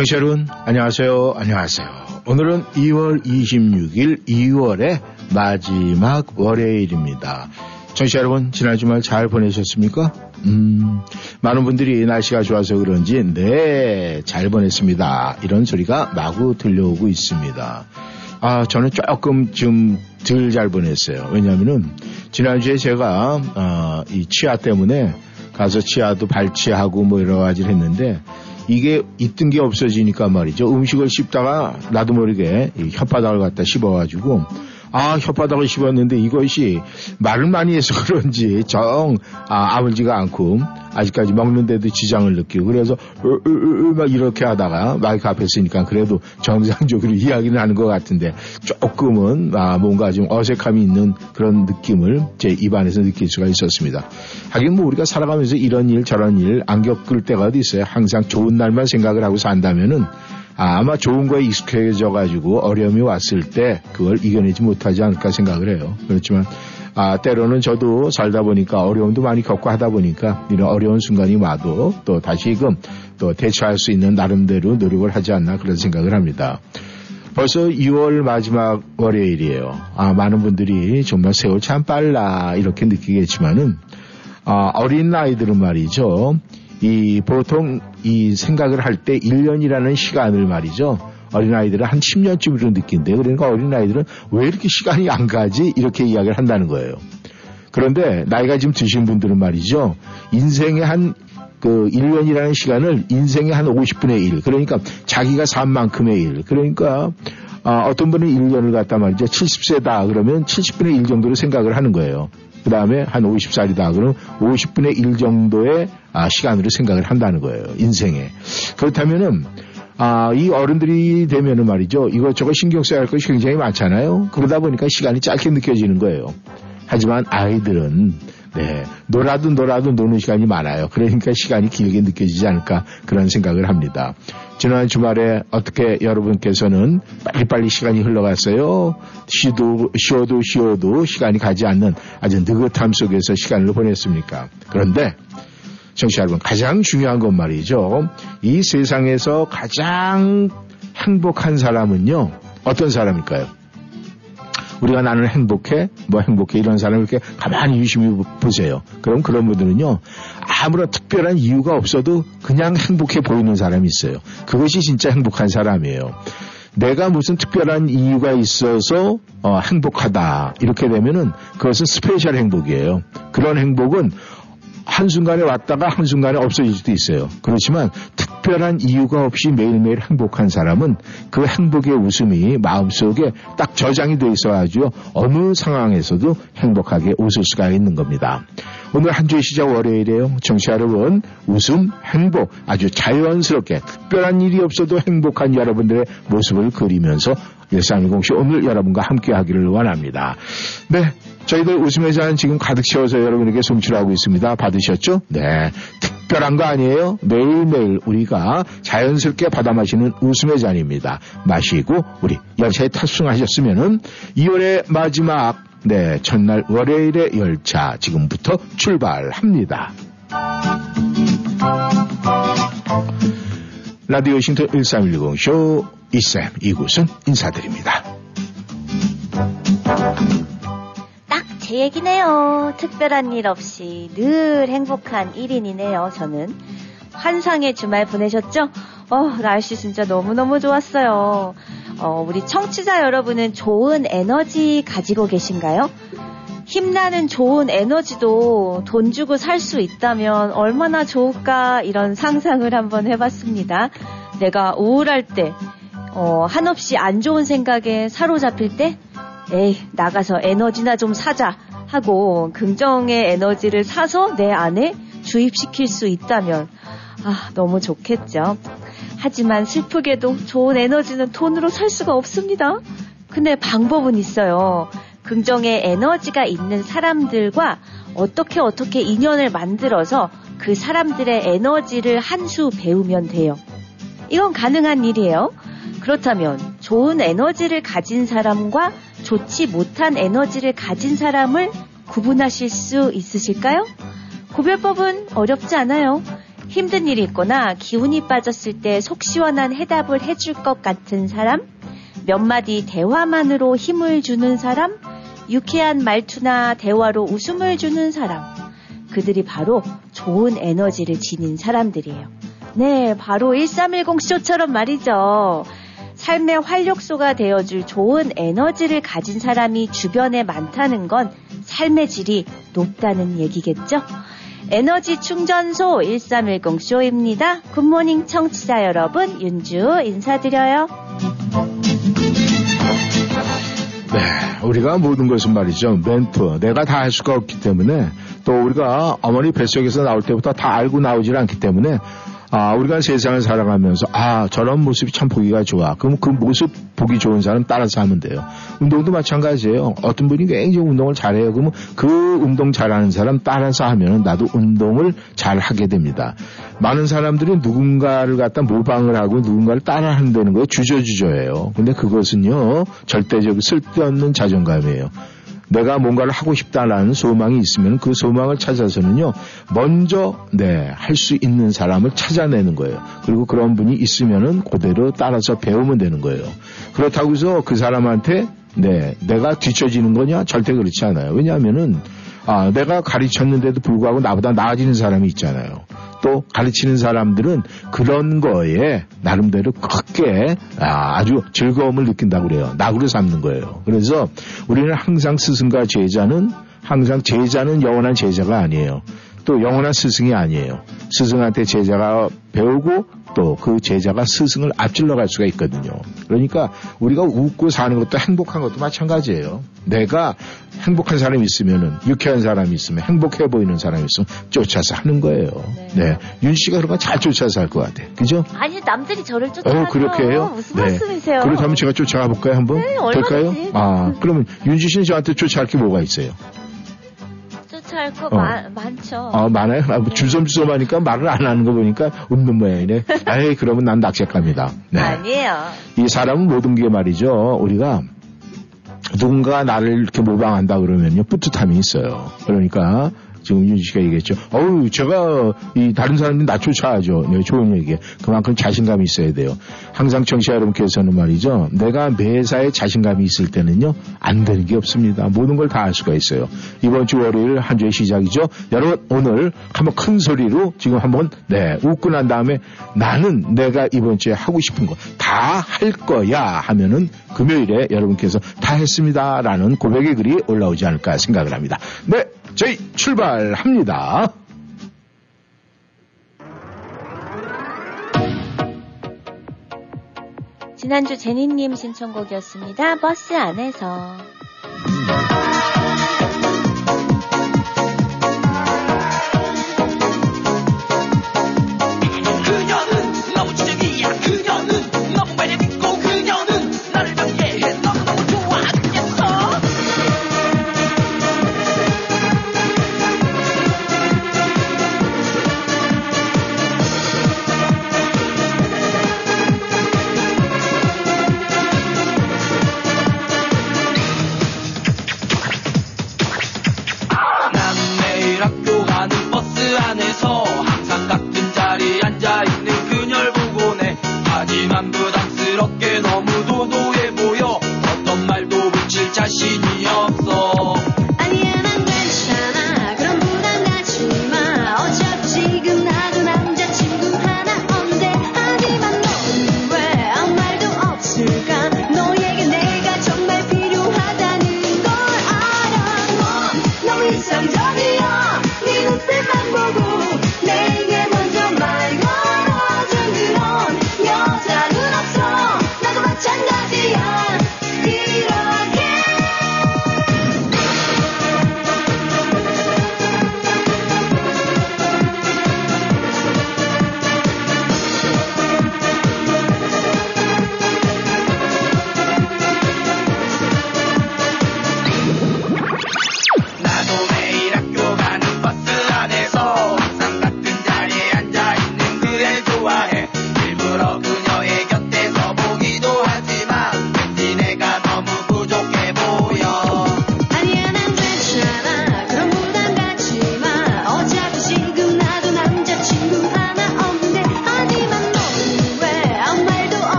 청취자 여러분, 안녕하세요. 안녕하세요. 오늘은 2월 26일 2월의 마지막 월요일입니다. 청취자 여러분, 지난 주말 잘 보내셨습니까? 음, 많은 분들이 날씨가 좋아서 그런지, 네, 잘 보냈습니다. 이런 소리가 마구 들려오고 있습니다. 아, 저는 조금 좀 덜 잘 보냈어요. 왜냐면은, 지난주에 제가, 어, 이 치아 때문에 가서 치아도 발치하고 뭐 여러 가지를 했는데, 이게 있던 게 없어지니까 말이죠. 음식을 씹다가 나도 모르게 혓바닥을 갖다 씹어가지고 아 혓바닥을 씹었는데 이것이 말을 많이 해서 그런지 정 아, 아물지가 않고 아직까지 먹는데도 지장을 느끼고 그래서 으 으 으 막 이렇게 하다가 마이크 앞에 있으니까 그래도 정상적으로 이야기는 하는 것 같은데 조금은 아, 뭔가 좀 어색함이 있는 그런 느낌을 제 입안에서 느낄 수가 있었습니다. 하긴 뭐 우리가 살아가면서 이런 일 저런 일 안 겪을 때가 어디 있어요. 항상 좋은 날만 생각을 하고 산다면은 아, 마 좋은 거에 익숙해져 가지고 어려움이 왔을 때 그걸 이겨내지 못하지 않을까 생각을 해요. 그렇지만 아, 때로는 저도 살다 보니까 어려움도 많이 겪고 하다 보니까 이런 어려운 순간이 와도 또 다시금 또 대처할 수 있는 나름대로 노력을 하지 않나 그런 생각을 합니다. 벌써 2월 마지막 월요일이에요. 아, 많은 분들이 정말 세월 참 빨라 이렇게 느끼겠지만은 아, 어린 아이들은 말이죠. 이 보통 이 생각을 할 때 1년이라는 시간을 말이죠. 어린아이들은 한 10년쯤 으로 느낀대요. 그러니까 어린아이들은 왜 이렇게 시간이 안 가지? 이렇게 이야기를 한다는 거예요. 그런데 나이가 지금 드신 분들은 말이죠. 인생의 한 그 1년이라는 시간을 인생의 한 50분의 1. 그러니까 자기가 산 만큼의 1. 그러니까 아, 어떤 분은 1년을 갖다 말이죠. 70세다 그러면 70분의 1 정도로 생각을 하는 거예요. 그 다음에 한 50살이다. 그러면 50분의 1 정도의 아, 시간으로 생각을 한다는 거예요. 인생에. 그렇다면은, 아, 이 어른들이 되면은 말이죠. 이것저것 신경 써야 할 것이 굉장히 많잖아요. 그러다 보니까 시간이 짧게 느껴지는 거예요. 하지만 아이들은, 네, 놀아도 놀아도 노는 시간이 많아요. 그러니까 시간이 길게 느껴지지 않을까 그런 생각을 합니다. 지난 주말에 어떻게 여러분께서는 빨리빨리 시간이 흘러갔어요. 쉬도, 쉬어도 쉬어도 시간이 가지 않는 아주 느긋함 속에서 시간을 보냈습니까? 그런데 청취자 여러분, 가장 중요한 건 말이죠. 이 세상에서 가장 행복한 사람은요, 어떤 사람일까요? 우리가 나는 행복해, 뭐 행복해 이런 사람을 이렇게 가만히 유심히 보세요. 그럼 그런 분들은요, 아무런 특별한 이유가 없어도 그냥 행복해 보이는 사람이 있어요. 그것이 진짜 행복한 사람이에요. 내가 무슨 특별한 이유가 있어서 어, 행복하다 이렇게 되면은 그것은 special 행복이에요. 그런 행복은 한순간에 왔다가 한순간에 없어질 수도 있어요. 그렇지만 특별한 이유가 없이 매일매일 행복한 사람은 그 행복의 웃음이 마음속에 딱 저장이 돼 있어가지고 어느 상황에서도 행복하게 웃을 수가 있는 겁니다. 오늘 한 주의 시작 월요일에요. 청취자 여러분, 웃음, 행복, 아주 자연스럽게 특별한 일이 없어도 행복한 여러분들의 모습을 그리면서 1310시 오늘 여러분과 함께 하기를 원합니다. 네. 저희들 웃음의 잔 지금 가득 채워서 여러분에게 송출하고 있습니다. 받으셨죠? 네. 특별한 거 아니에요? 매일매일 우리가 자연스럽게 받아 마시는 웃음의 잔입니다. 마시고 우리 열차에 탑승하셨으면은 2월의 마지막 네, 첫날 월요일의 열차 지금부터 출발합니다. 라디오 싱턴 1310쇼 이쌤 이곳은 인사드립니다. 딱제 얘기네요. 특별한 일 없이 늘 행복한 1인이네요, 저는. 환상의 주말 보내셨죠? 어, 날씨 진짜 너무너무 좋았어요. 어, 우리 청취자 여러분은 좋은 에너지 가지고 계신가요? 힘나는 좋은 에너지도 돈 주고 살 수 있다면 얼마나 좋을까 이런 상상을 한번 해봤습니다. 내가 우울할 때, 어, 한없이 안 좋은 생각에 사로잡힐 때, 에이, 나가서 에너지나 좀 사자 하고 긍정의 에너지를 사서 내 안에 주입시킬 수 있다면, 아, 너무 좋겠죠. 하지만 슬프게도 좋은 에너지는 돈으로 살 수가 없습니다. 근데 방법은 있어요. 긍정의 에너지가 있는 사람들과 어떻게 어떻게 인연을 만들어서 그 사람들의 에너지를 한 수 배우면 돼요. 이건 가능한 일이에요. 그렇다면 좋은 에너지를 가진 사람과 좋지 못한 에너지를 가진 사람을 구분하실 수 있으실까요? 구별법은 어렵지 않아요. 힘든 일이 있거나 기운이 빠졌을 때 속 시원한 해답을 해줄 것 같은 사람, 몇 마디 대화만으로 힘을 주는 사람, 유쾌한 말투나 대화로 웃음을 주는 사람. 그들이 바로 좋은 에너지를 지닌 사람들이에요. 네, 바로 1310쇼처럼 말이죠. 삶의 활력소가 되어줄 좋은 에너지를 가진 사람이 주변에 많다는 건 삶의 질이 높다는 얘기겠죠? 에너지 충전소 1310 쇼입니다. 굿모닝 청취자 여러분, 윤주 인사드려요. 네, 우리가 모든 것은 말이죠. 멘트, 내가 다 할 수가 없기 때문에 또 우리가 어머니 뱃속에서 나올 때부터 다 알고 나오질 않기 때문에 아, 우리가 세상을 살아가면서, 아, 저런 모습이 참 보기가 좋아. 그럼 그 모습 보기 좋은 사람 따라서 하면 돼요. 운동도 마찬가지예요. 어떤 분이 굉장히 운동을 잘해요. 그러면 그 운동 잘하는 사람 따라서 하면 나도 운동을 잘 하게 됩니다. 많은 사람들이 누군가를 갖다 모방을 하고 누군가를 따라 한다는 거에 주저주저해요. 근데 그것은요, 절대적 쓸데없는 자존감이에요. 내가 뭔가를 하고 싶다라는 소망이 있으면 그 소망을 찾아서는요, 먼저, 네, 할 수 있는 사람을 찾아내는 거예요. 그리고 그런 분이 있으면은 그대로 따라서 배우면 되는 거예요. 그렇다고 해서 그 사람한테, 네, 내가 뒤처지는 거냐? 절대 그렇지 않아요. 왜냐하면은, 아, 내가 가르쳤는데도 불구하고 나보다 나아지는 사람이 있잖아요. 또 가르치는 사람들은 그런 거에 나름대로 크게 아, 주 즐거움을 느낀다고 그래요. 낙으로 삼는 거예요. 그래서 우리는 항상 스승과 제자는 항상 제자는 영원한 제자가 아니에요. 또 영원한 스승이 아니에요. 스승한테 제자가 배우고 또 그 제자가 스승을 앞질러 갈 수가 있거든요. 그러니까 우리가 웃고 사는 것도 행복한 것도 마찬가지예요. 내가 행복한 사람이 있으면은 유쾌한 사람이 있으면 행복해 보이는 사람이 있으면 쫓아서 하는 거예요. 네. 네. 윤 씨가 그런 거 잘 쫓아서 할 것 같아. 그죠? 아니 남들이 저를 쫓아가요. 어, 그렇게 해요? 무슨 네. 말씀이세요? 그렇다면 제가 쫓아가 볼까요 한번? 네, 될까요? 아, 그러면 윤지 씨는 저한테 쫓아갈 게 뭐가 있어요? 쫓아갈 거 어. 많죠. 아, 많아요? 아, 뭐 주섬주섬 하니까 말을 안 하는 거 보니까 웃는 모양이네. 아이, 그러면 난 낚시감이다. 네. 아니에요. 이 사람은 모든 게 말이죠. 우리가 누군가 나를 이렇게 모방한다 그러면요. 뿌듯함이 있어요. 그러니까 지금 윤 씨가 얘기했죠. 어우, 제가 이 다른 사람들이 나 쫓아야죠. 네, 좋은 얘기. 그만큼 자신감이 있어야 돼요. 항상 청취자 여러분께서는 말이죠. 내가 매사에 자신감이 있을 때는요. 안 되는 게 없습니다. 모든 걸 다 할 수가 있어요. 이번 주 월요일 한 주의 시작이죠. 여러분 오늘 한번 큰 소리로 지금 한번 네, 웃고 난 다음에 나는 내가 이번 주에 하고 싶은 거 다 할 거야 하면은 금요일에 여러분께서 다 했습니다라는 고백의 글이 올라오지 않을까 생각을 합니다. 네, 저희 출발합니다. 지난주 제니님 신청곡이었습니다. 버스 안에서.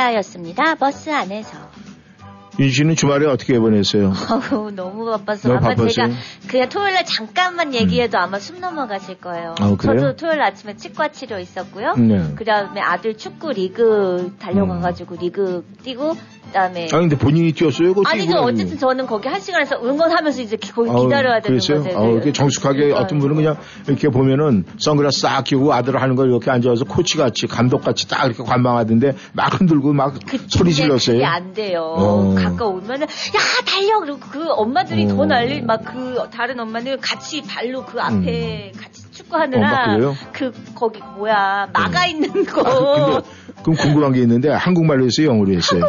자자였습니다. 버스 안에서. 윤 씨는 주말에 어떻게 보냈어요? 어우, 너무 바빠서 너무 아마 바빴어요? 제가 그냥 토요일 날 잠깐만 얘기해도 아마 숨 넘어가실 거예요. 아, 그래요? 저도 토요일 아침에 치과 치료 있었고요. 네. 그다음에 아들 축구 리그 달려가가지고 리그 뛰고 그다음에 아 근데 본인이 뛰었어요? 그거 아니죠. 뛰고 어쨌든 저는 거기 한 시간에서 응원하면서 이제 거기 기다려야 되는 그랬어요? 거죠. 어, 이렇게 정숙하게 그러니까요. 어떤 분은 그냥 이렇게 보면은 선글라스 싹 끼고 아들 하는 걸 이렇게 앉아서 코치 같이 감독 같이 딱 이렇게 관망하던데 막 흔들고 막 그- 소리 질렀어요. 그게 안 돼요. 어. 가까우면은 야 달려 그리고 그 엄마들이 어. 더 난리 막 그 다른 엄마는 같이 발로 그 앞에 같이 축구하느라 음. 어? 그 거기 뭐야 막아 있는 거. 아, 그럼 궁금한 게 있는데 한국말로 했어요, 영어로 했어요.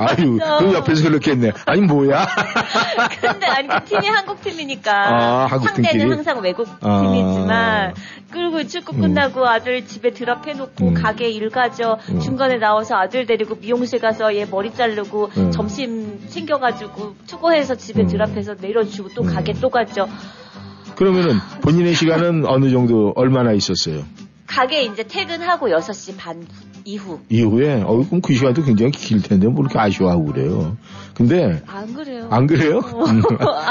아유. 그럼 옆에서 그렇게 했네. 아니 뭐야? 근데 아니 그 팀이 한국 팀이니까 아, 한국 상대는 팀끼리? 항상 외국 아. 팀이지만 그리고 축구 끝나고 아들 집에 드랍해놓고 음. 가게 일 가죠 음. 중간에 나와서 아들 데리고 미용실 가서 얘 머리 자르고 음. 점심 챙겨가지고 투고해서 집에 음. 드랍해서 내려주고 또 음. 가게 또 가죠 그러면은 본인의 시간은 어느 정도 얼마나 있었어요? 가게 이제 퇴근하고 6시 반 이후 이후에 어 그럼 그 시간도 굉장히 길 텐데 뭐 이렇게 아쉬워하고 그래요. 근데 안 그래요 안 그래요? 음,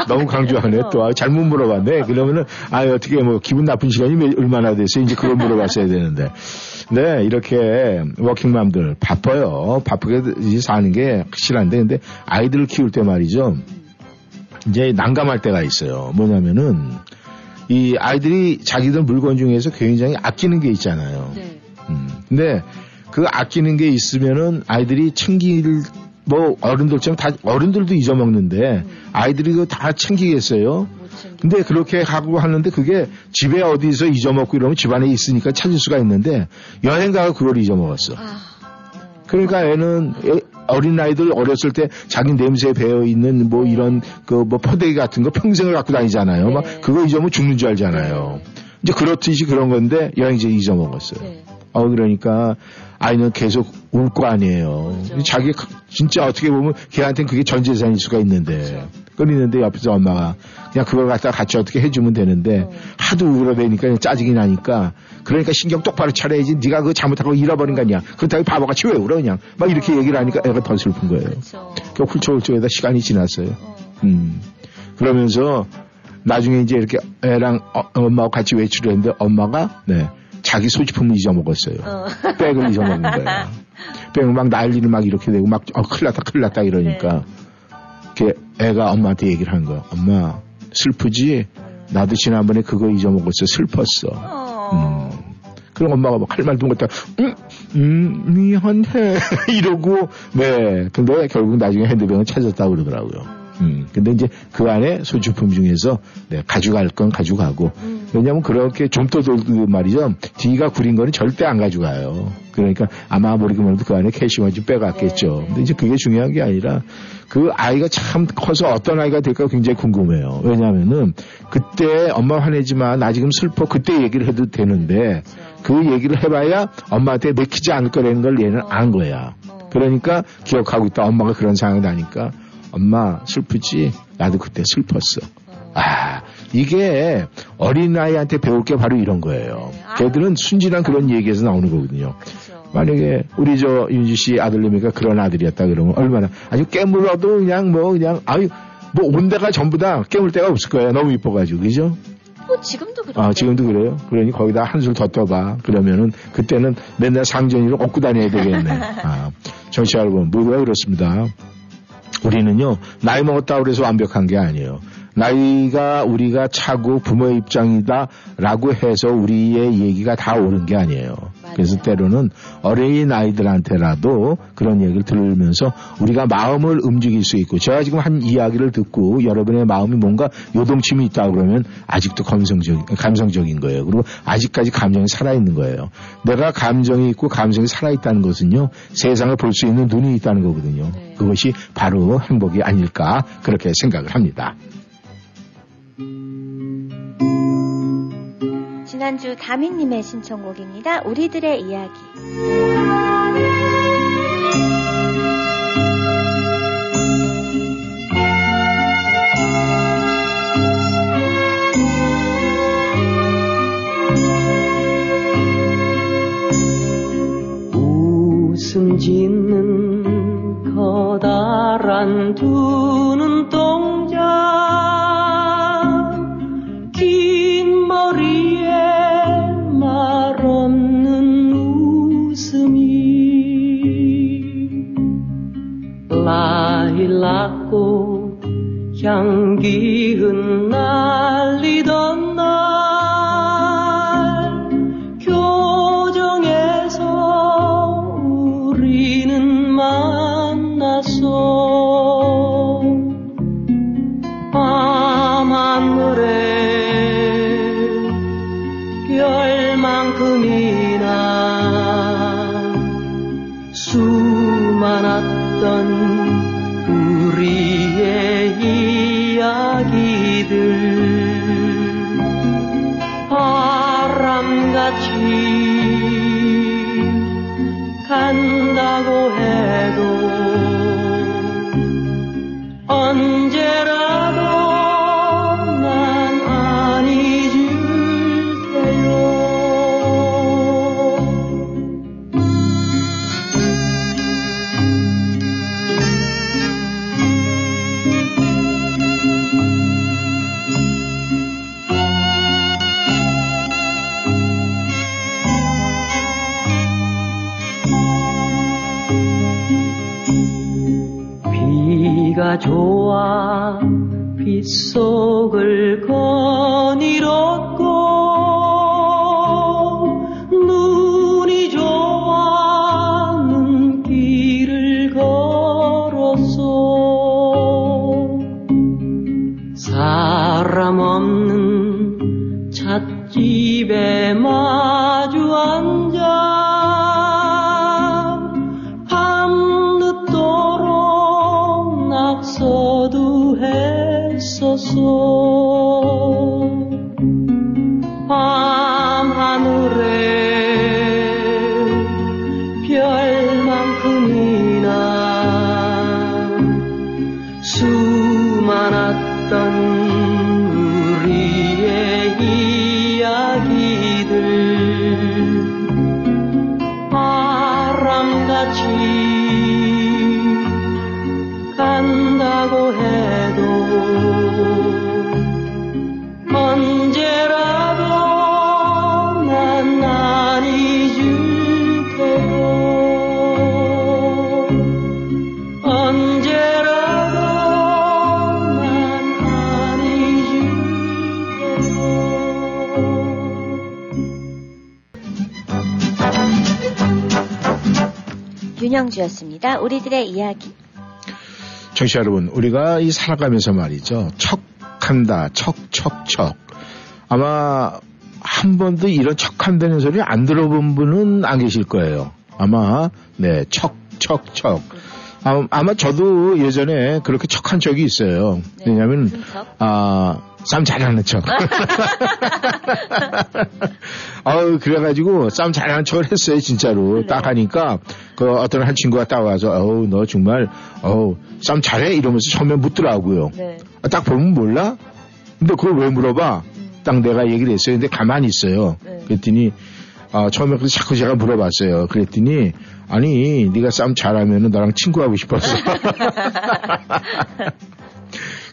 너무 강조하네 또 아, 잘못 물어봤네. 그러면은 아 어떻게 뭐 기분 나쁜 시간이 몇- 얼마나 됐어요? 이제 그걸 물어봤어야 되는데. 네 이렇게 워킹맘들 바빠요. 바쁘게 이제 사는 게 확실한데 근데 아이들을 키울 때 말이죠. 이제 난감할 때가 있어요. 뭐냐면은 이 아이들이 자기들 물건 중에서 굉장히 아끼는 게 있잖아요. 네. 음, 근데 그 아끼는 게 있으면은 아이들이 챙길 뭐 어른들처럼 다 어른들도 잊어먹는데 아이들이 그거 다 챙기겠어요. 근데 그렇게 하고 하는데 그게 집에 어디서 잊어먹고 이러면 집안에 있으니까 찾을 수가 있는데 여행 가서 그걸 잊어먹었어. 아, 어. 그러니까 애는 애- 어린 아이들 어렸을 때 자기 냄새 배어 있는 뭐 이런 그 뭐 포대기 같은 거 평생을 갖고 다니잖아요. 막 네. 그거 잊어먹으면 죽는 줄 알잖아요. 이제 그렇듯이 그런 건데 여행지에 잊어먹었어요. 네. 어 그러니까 아이는 계속 울 거 아니에요. 그렇죠. 자기 가- 진짜 어떻게 보면 걔한테는 그게 전 재산일 수가 있는데 끊이는데 옆에서 엄마가 그냥 그걸 갖다 같이 어떻게 해주면 되는데 어. 하도 울어대니까 짜증이 나니까 그러니까 신경 똑바로 차려야지 네가 그거 잘못하고 잃어버린 거 아니야. 그렇다고 바보같이 왜 울어 그냥 막 이렇게 얘기를 하니까 애가 더 슬픈 거예요. 그렇죠 그 훌쩍훌쩍에다 시간이 지났어요. 어. 음. 그러면서 나중에 이제 이렇게 애랑 어, 엄마하고 같이 외출을 했는데 엄마가 네 자기 소지품을 잊어먹었어요. 어. 백을 잊어먹는 거야. 백을 막 난리를 막 이렇게 되고 막 어, 큰일 났다 큰일 났다 이러니까 이렇게 애가 엄마한테 얘기를 한 거야. 엄마 슬프지? 나도 지난번에 그거 잊어먹었어. 슬펐어. 어. 음. 그럼 엄마가 막 할 말도 못하고, 음, 음, 미안해. 이러고, 네. 근데 결국 나중에 핸드백을 찾았다고 그러더라고요. 음. 근데 이제 그 안에 소지품 중에서, 네, 가져갈 건 가져가고, 음. 왜냐면 그렇게 좀떠돌고 말이죠. 뒤가 구린 거는 절대 안 가져가요. 그러니까 아마 모르기만 해도 그 안에 캐시만 좀 빼갔겠죠. 네. 근데 이제 그게 중요한 게 아니라 그 아이가 참 커서 어떤 아이가 될까 굉장히 궁금해요. 왜냐면은 그때 엄마 화내지만 나 지금 슬퍼 그때 얘기를 해도 되는데 그 얘기를 해봐야 엄마한테 내키지 않을 거라는 걸 얘는 안 거야. 어. 그러니까 기억하고 있다. 엄마가 그런 상황이 나니까 엄마 슬프지? 나도 그때 슬펐어. 아, 이게 어린아이한테 배울 게 바로 이런 거예요. 네. 아. 걔들은 순진한 그런 얘기에서 나오는 거거든요. 그렇죠. 만약에 우리 저 윤지 씨 아들내미가 그런 아들이었다 그러면 얼마나 아주 깨물어도 그냥 뭐 그냥 아유 뭐 온 데가 전부 다 깨물 데가 없을 거예요. 너무 이뻐가지고 그죠? 뭐 지금도 그런데. 아 지금도 그래요. 그러니 거기다 한술 더 떠봐. 그러면은 그때는 맨날 상전이를 업고 다녀야 되겠네. 아, 정치 여러분 모두가 그렇습니다. 우리는요 나이 먹었다 그래서 완벽한 게 아니에요. 나이가 우리가 차고 부모의 입장이다라고 해서 우리의 얘기가 다 옳은 게 아니에요. 그래서 때로는 어린이 아이들한테라도 그런 얘기를 들으면서 우리가 마음을 움직일 수 있고 제가 지금 한 이야기를 듣고 여러분의 마음이 뭔가 요동침이 있다 그러면 아직도 감성적 감성적인 거예요. 그리고 아직까지 감정이 살아 있는 거예요. 내가 감정이 있고 감성이 살아 있다는 것은요 세상을 볼 수 있는 눈이 있다는 거거든요. 네. 그것이 바로 행복이 아닐까 그렇게 생각을 합니다. 지난주 다민님의 신청곡입니다. 우리들의 이야기. 웃음 짓는 한두눈 향기 흩 윤영주였습니다. 우리들의 이야기. 청취자 여러분, 우리가 이 살아가면서 말이죠. 척한다, 척, 척, 척. 아마 한 번도 이런 척한다는 소리 안 들어본 분은 안 계실 거예요. 아마, 네, 척, 척, 척. 아, 아마 저도 예전에 그렇게 척한 적이 있어요. 네, 왜냐면, 척? 아, 싸움 잘하는 척. 아우, 그래가지고 싸움 잘하는 척을 했어요, 진짜로. 네. 딱 하니까, 그 어떤 한 친구가 딱 와서, 어우, 너 정말, 어우, 싸움 잘해? 이러면서 처음에 묻더라고요. 네. 아, 딱 보면 몰라? 근데 그걸 왜 물어봐? 딱 내가 얘기를 했어요. 근데 가만히 있어요. 네. 그랬더니, 아, 처음에 그래서 자꾸 제가 물어봤어요. 그랬더니, 아니, 네가 싸움 잘하면은 너랑 친구하고 싶었어.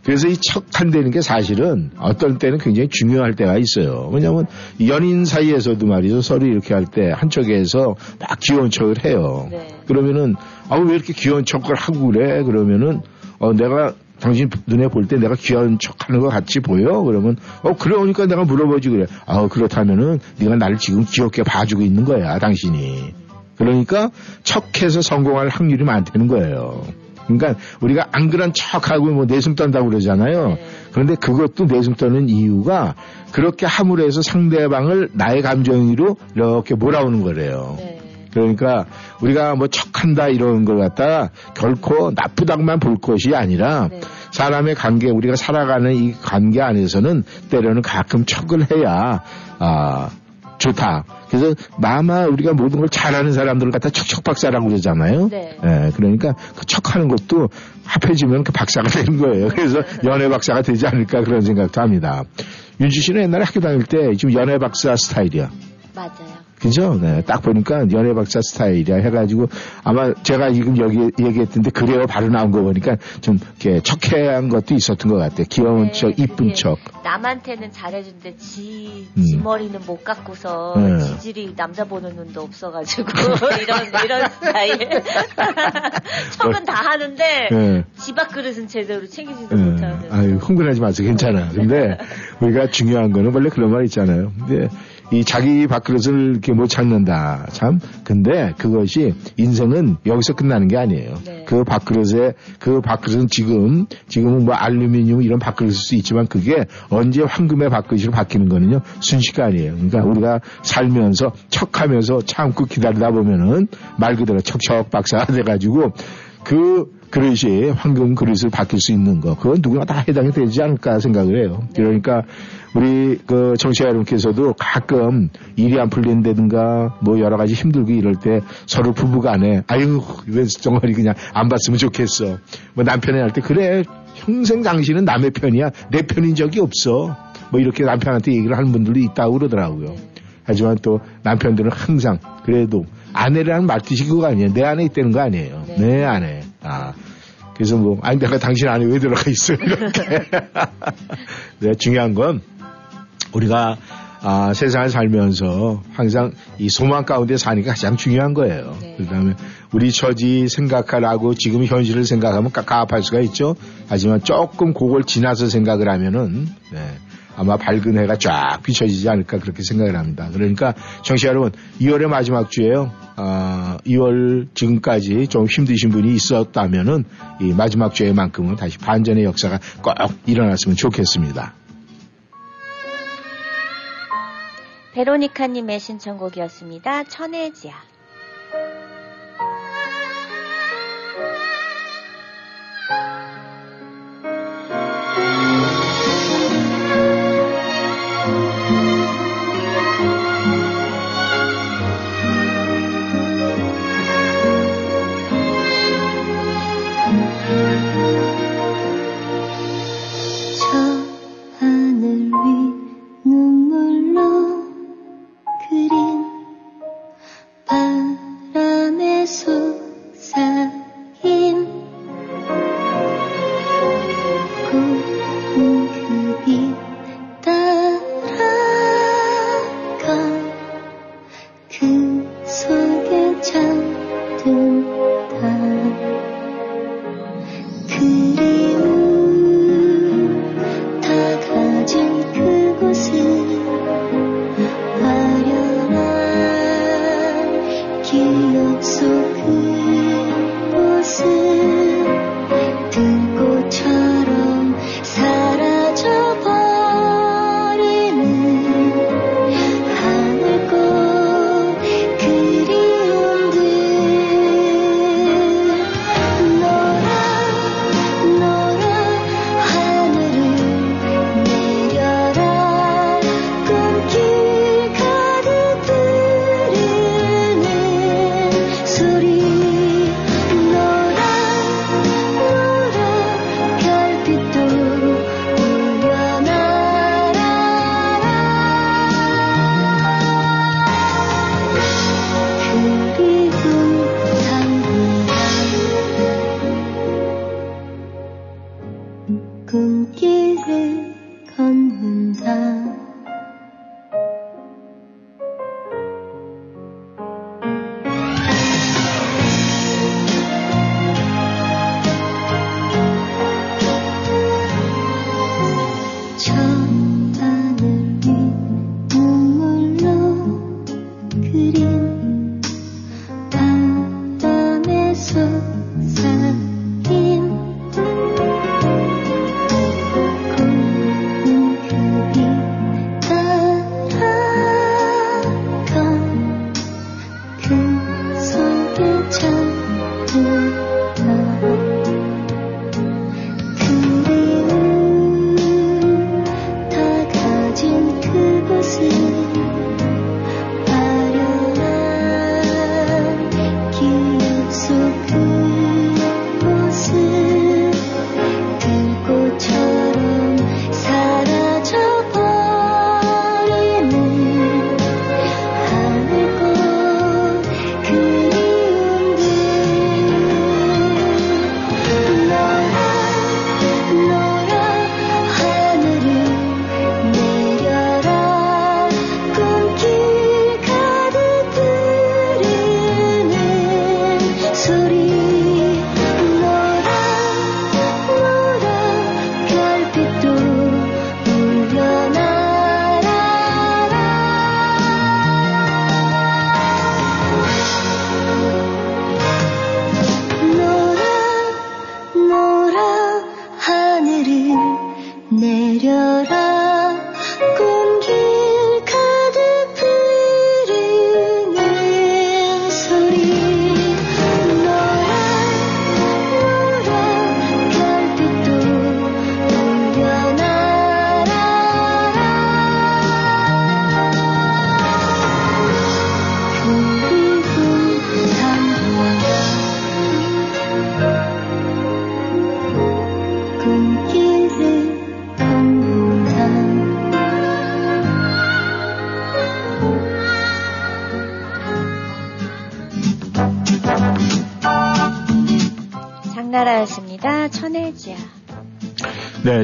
그래서 이 척한다는 게 사실은 어떤 때는 굉장히 중요할 때가 있어요. 왜냐하면 연인 사이에서도 말이죠. 서로 이렇게 할 때 한쪽에서 막 귀여운 척을 해요. 네. 그러면은 아우 왜 이렇게 귀여운 척을 하고 그래? 그러면은 어 내가 당신 눈에 볼 때 내가 귀여운 척하는 것 같이 보여? 그러면 어 그러니까 내가 물어보지 그래. 아 그렇다면은 네가 나를 지금 귀엽게 봐주고 있는 거야 당신이. 그러니까 척해서 성공할 확률이 많다는 거예요. 그러니까 우리가 안 그런 척하고 뭐 내숭 떤다고 그러잖아요. 네. 그런데 그것도 내숭 떠는 이유가 그렇게 함으로 해서 상대방을 나의 감정으로 이렇게 몰아오는 거래요. 네. 그러니까 우리가 뭐 척한다 이런 걸 갖다가 결코 나쁘다고만 볼 것이 아니라 네. 사람의 관계 우리가 살아가는 이 관계 안에서는 때로는 가끔 척을 해야 아 좋다. 그래서 마마 우리가 모든 걸 잘하는 사람들을 갖다 척척박사라고 그러잖아요. 네. 예, 그러니까 그 척하는 것도 합해지면 그 박사가 되는 거예요. 그래서 연애 박사가 되지 않을까 그런 생각도 합니다. 윤주 씨는 옛날에 학교 다닐 때 지금 연애 박사 스타일이야. 맞아요. 그죠? 네. 딱 보니까 연애 박사 스타일이야 해가지고 아마 제가 지금 여기 얘기했던데 그래요 바로 나온 거 보니까 좀 이렇게 척해한 것도 있었던 것 같아요. 귀여운 네, 척, 이쁜 척. 남한테는 잘해준데 지, 음. 지 머리는 못 깎고서 네. 지질이 남자 보는 눈도 없어가지고 이런 이런 스타일. 척은 다 하는데 네. 지밥 그릇은 제대로 챙기지도 예. 못하는. 아유, 흥분하지 마세요. 괜찮아. 근데 우리가 중요한 거는 원래 그런 말 있잖아요. 근데 이 자기 밥그릇을 이렇게 못 찾는다. 참. 근데 그것이 인생은 여기서 끝나는 게 아니에요. 네. 그 밥그릇에 그 밥그릇은 지금 지금은 뭐 알루미늄 이런 밥그릇일 수 있지만 그게 언제 황금의 밥그릇으로 바뀌는 거는요 순식간이에요. 그러니까 우리가 살면서 척하면서 참고 기다리다 보면은 말 그대로 척척 박사가 돼가지고 그 그릇이 황금 그릇을 바뀔 수 있는 거 그건 누구나 다 해당이 되지 않을까 생각을 해요. 그러니까 우리 그 정치자 여러분께서도 가끔 일이 안 풀린다든가 뭐 여러 가지 힘들고 이럴 때 서로 부부간에 아유 왜 정말이 그냥 안 봤으면 좋겠어. 뭐 남편이 할 때 그래 평생 당신은 남의 편이야 내 편인 적이 없어. 뭐 이렇게 남편한테 얘기를 하는 분들도 있다고 그러더라고요. 하지만 또 남편들은 항상 그래도 아내라는 말뜻이 그거 아니에요. 내 안에 있다는 거 아니에요. 네. 내 안에. 아. 그래서 뭐, 아니, 내가 당신 안에 왜 들어가 있어? 이렇게. 네, 중요한 건 우리가 아, 세상을 살면서 항상 이 소망 가운데 사니까 가장 중요한 거예요. 네. 그 다음에 우리 처지 생각하라고 지금 현실을 생각하면 깝깝할 수가 있죠. 하지만 조금 그걸 지나서 생각을 하면은, 네, 아마 밝은 해가 쫙 비춰지지 않을까 그렇게 생각을 합니다. 그러니까 청취자 여러분, 2월의 마지막 주에요. 아, 2월 지금까지 좀 힘드신 분이 있었다면은 이 마지막 주에만큼은 다시 반전의 역사가 꼭 일어났으면 좋겠습니다. 베로니카님의 신청곡이었습니다. 천혜지야.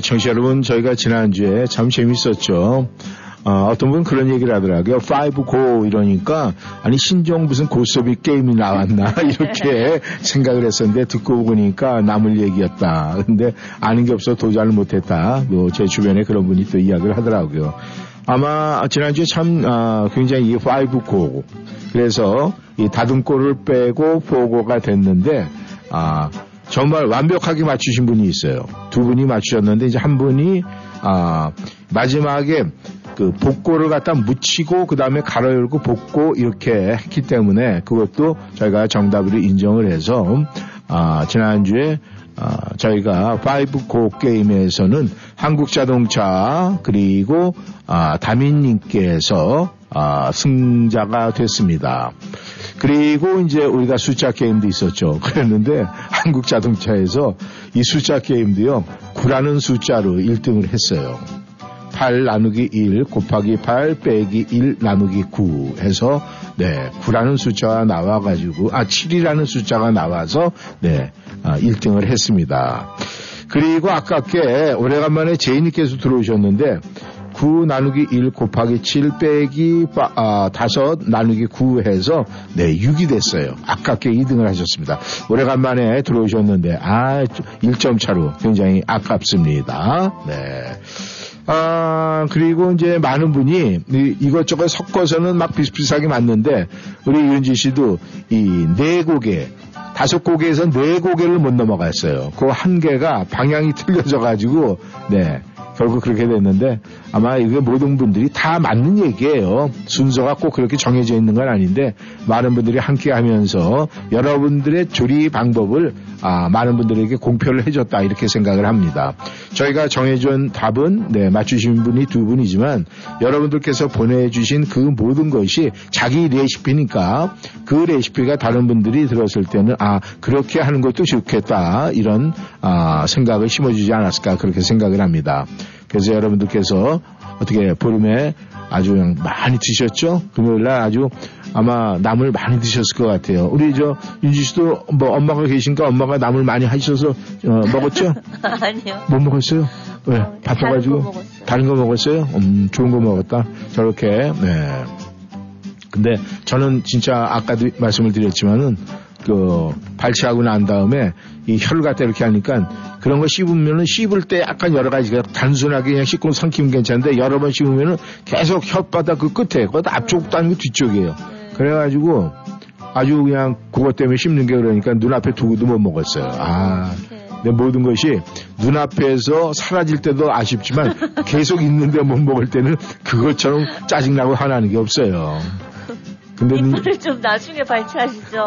네, 청취자 여러분, 저희가 지난주에 참 재밌었죠. 어, 떤 분은 그런 얘기를 하더라고요. 5고 이러니까, 아니, 신종 무슨 고스톱이 게임이 나왔나, 이렇게 생각을 했었는데, 듣고 보니까 남을 얘기였다. 근데 아는 게 없어 도전을 못했다. 뭐, 제 주변에 그런 분이 또 이야기를 하더라고요. 아마 지난주에 참, 아, 굉장히 이 5고, 그래서 이 다듬고를 빼고 4고가 됐는데, 아, 정말 완벽하게 맞추신 분이 있어요. 두 분이 맞추셨는데 이제 한 분이 아 마지막에 그 복고를 갖다 묻히고 그 다음에 가로 열고 복고 이렇게 했기 때문에 그것도 저희가 정답으로 인정을 해서 아 지난주에 아, 저희가 5고 게임에서는 한국자동차 그리고 아, 다민님께서 아, 승자가 됐습니다. 그리고 이제 우리가 숫자 게임도 있었죠. 그랬는데 한국 자동차에서 이 숫자 게임도요. 9라는 숫자로 1등을 했어요. 8 나누기 1 곱하기 8 빼기 1 나누기 9 해서 네 9라는 숫자가 나와가지고 아 7이라는 숫자가 나와서 네 아, 1등을 했습니다. 그리고 아깝게 오래간만에 제이님께서 들어오셨는데 9 나누기 1 곱하기 7 빼기 아, 5 나누기 9 해서 네 6이 됐어요. 아깝게 2등을 하셨습니다. 오래간만에 들어오셨는데 아 1점 차로 굉장히 아깝습니다. 네. 아, 그리고 이제 많은 분이 이- 이것저것 섞어서는 막 비슷비슷하게 맞는데 우리 윤지 씨도 이 네 곡에 다섯 곡에서 네 곡에를 못 넘어갔어요. 그 한 개가 방향이 틀려져 가지고 네. 결국 그렇게 됐는데 아마 이게 모든 분들이 다 맞는 얘기예요. 순서가 꼭 그렇게 정해져 있는 건 아닌데 많은 분들이 함께 하면서 여러분들의 조리 방법을 아, 많은 분들에게 공표를 해줬다 이렇게 생각을 합니다. 저희가 정해준 답은 네, 맞추신 분이 두 분이지만 여러분들께서 보내주신 그 모든 것이 자기 레시피니까 그 레시피가 다른 분들이 들었을 때는 아 그렇게 하는 것도 좋겠다 이런 아, 생각을 심어주지 않았을까 그렇게 생각을 합니다. 그래서 여러분들께서 어떻게 보름에 아주 그냥 많이 드셨죠? 금요일 날 아주 아마 나물 많이 드셨을 것 같아요. 우리 저 윤지 씨도 뭐 엄마가 계신가 엄마가 나물 많이 하셔서 어, 먹었죠? 아니요. 못 먹었어요? 왜? 어, 바빠가지고 다른 거 먹었어요. 다른 거 먹었어요? 음, 좋은 거 먹었다. 저렇게 네. 근데 저는 진짜 아까도 말씀을 드렸지만은 그 발치하고 난 다음에 이 혀를 갖다 이렇게 하니까 그런 거 씹으면은 씹을 때 약간 여러 가지가 단순하게 그냥 씹고 삼키면 괜찮은데 여러 번 씹으면은 계속 혓바닥 그 끝에 그것 앞쪽도 아니고 뒤쪽이에요. 그래가지고 아주 그냥 그것 때문에 씹는 게 그러니까 눈앞에 두고도 못 먹었어요. 아. 내 모든 것이 눈앞에서 사라질 때도 아쉽지만 계속 있는데 못 먹을 때는 그것처럼 짜증나고 화나는 게 없어요. 근데 니- 이거를 좀 나중에 발췌하시죠.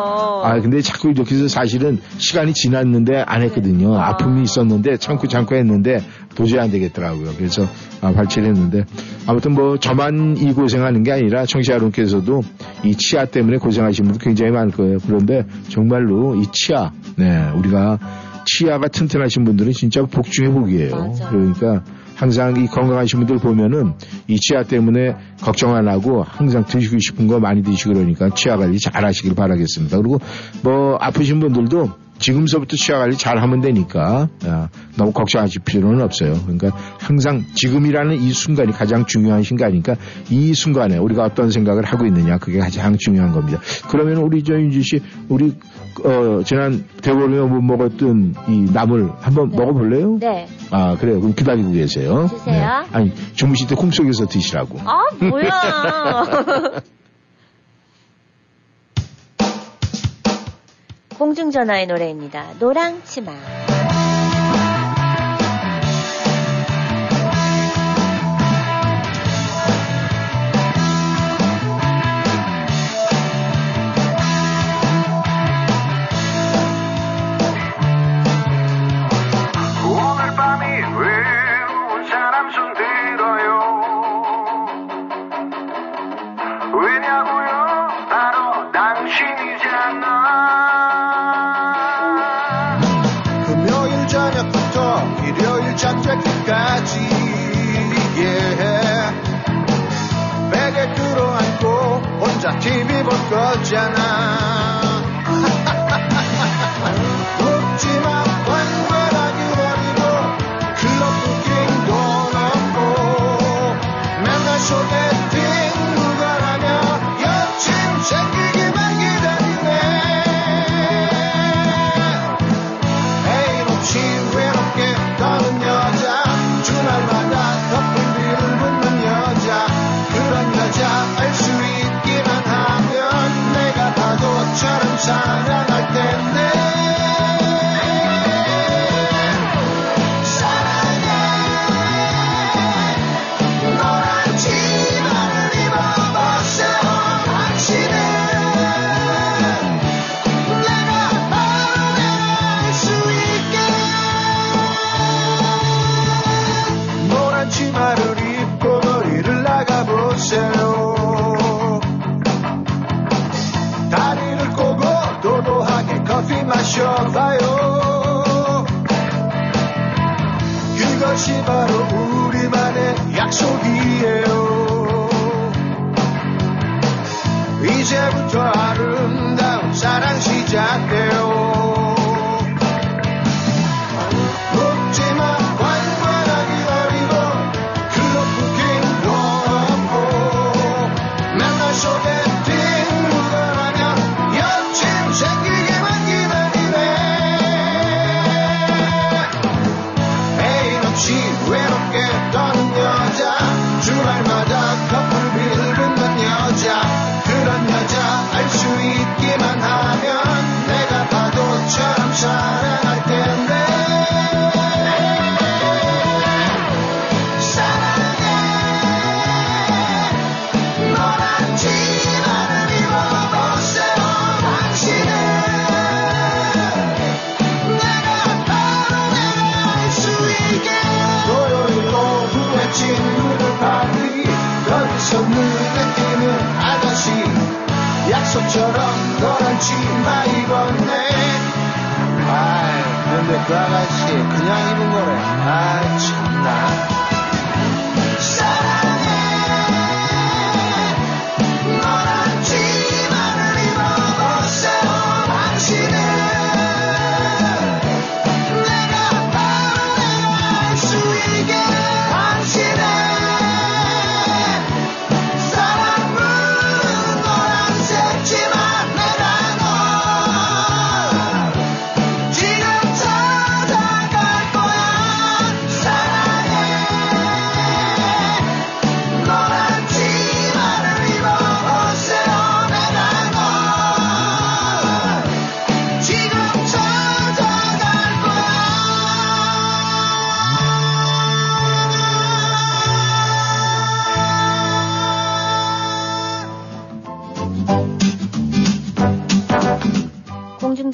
아 근데 자꾸 이렇게 해서 사실은 시간이 지났는데 안 했거든요. 네. 아. 아픔이 있었는데 참고 참고 했는데 도저히 안 되겠더라고요. 그래서 아, 발췌를 했는데 아무튼 뭐 저만 이 고생하는 게 아니라 청취자 여러분께서도 이 치아 때문에 고생하시는 분들 굉장히 많을 거예요. 그런데 정말로 이 치아, 네 우리가 치아가 튼튼하신 분들은 진짜 복 중의 복이에요. 맞아요. 그러니까 항상 이 건강하신 분들 보면은 이 치아 때문에 걱정 안 하고 항상 드시고 싶은 거 많이 드시고 그러니까 치아 관리 잘 하시길 바라겠습니다. 그리고 뭐 아프신 분들도 지금서부터 치아 관리 잘 하면 되니까 아, 너무 걱정하실 필요는 없어요. 그러니까 항상 지금이라는 이 순간이 가장 중요한 순간이니까 이 순간에 우리가 어떤 생각을 하고 있느냐 그게 가장 중요한 겁니다. 그러면 우리 저 윤지 씨 우리 어, 지난 대보름에 못 먹었던 이 나물 한번 네. 먹어볼래요? 네. 아, 그래요. 그럼 기다리고 계세요. 주세요. 아니, 주무실 때 꿈속에서 드시라고. 아, 뭐야. 공중전화의 노래입니다. 노랑 치마.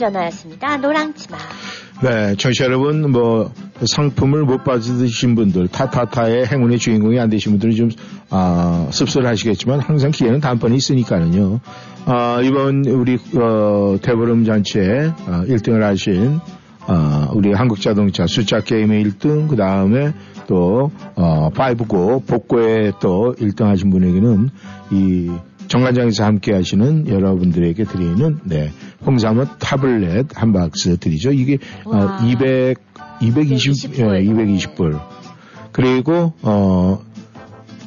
전화였습니다. 노랑치마. 네, 청취자 여러분, 뭐, 상품을 못 받으신 분들, 타타타의 행운의 주인공이 안 되신 분들은 좀, 아, 씁쓸하시겠지만, 항상 기회는 단번에 있으니까는요. 아, 이번 우리, 어, 대보름 잔치에, 아, 1등을 하신, 아, 우리 한국자동차 숫자 게임의 1등, 그 다음에 또, 어, 파이브고, 복고에 또 1등 하신 분에게는 이, 정관장에서 함께 하시는 여러분들에게 드리는, 네, 홍삼은 타블렛 한 박스 드리죠. 이게, 어, 와. 200, 220, 220 불. 예, 220불. 그리고, 어,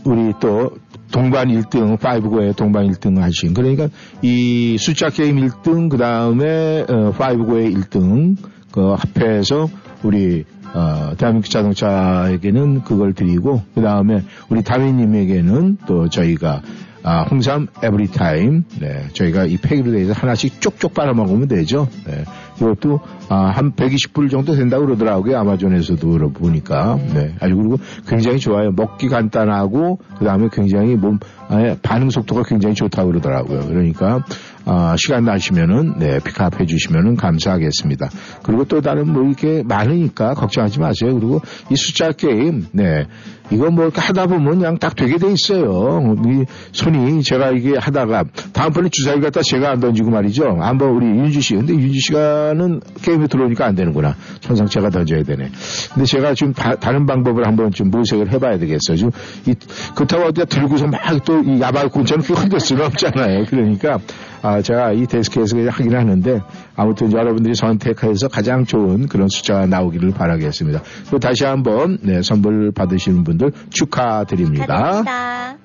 우리 또 동반 1등, 5고에 동반 1등 하신. 그러니까 이 숫자 게임 1등, 그 다음에 어, 5고의 1등, 그 합해서 우리 어, 대한민국 자동차에게는 그걸 드리고, 그 다음에 우리 다미님에게는 또 저희가 아, 홍삼 에브리타임, 네, 저희가 이 팩으로 돼서 하나씩 쪽쪽 빨아먹으면 되죠. 네, 이것도 아, 한 120불 정도 된다고 그러더라고요. 아마존에서도 보니까. 네, 아주 그리고 굉장히 좋아요. 먹기 간단하고, 그 다음에 굉장히 몸, 아, 반응 속도가 굉장히 좋다고 그러더라고요. 그러니까, 아, 시간 나시면은, 네, 픽업 해 주시면은 감사하겠습니다. 그리고 또 다른 뭐 이렇게 많으니까 걱정하지 마세요. 그리고 이 숫자 게임, 네, 이거 뭐 하다 보면 그냥 딱 되게 돼 있어요. 이 손이 제가 이게 하다가 다음번에 주사위 갖다 제가 안 던지고 말이죠. 한번 우리 윤주 씨. 근데 윤주 씨가는 게임에 들어오니까 안 되는구나. 천상 제가 던져야 되네. 근데 제가 지금 다, 른 방법을 한번 좀 모색을 해봐야 되겠어요. 지금 이, 그렇다고 어디다 들고서 막 또 이 야발꾼처럼 그렇게 흔들 수는 없잖아요. 그러니까 아, 제가 이 데스크에서 하긴 하는데 아무튼 여러분들이 선택해서 가장 좋은 그런 숫자가 나오기를 바라겠습니다. 또 다시 한번 네, 선물 받으시는 분들 축하드립니다. 축하드립니다.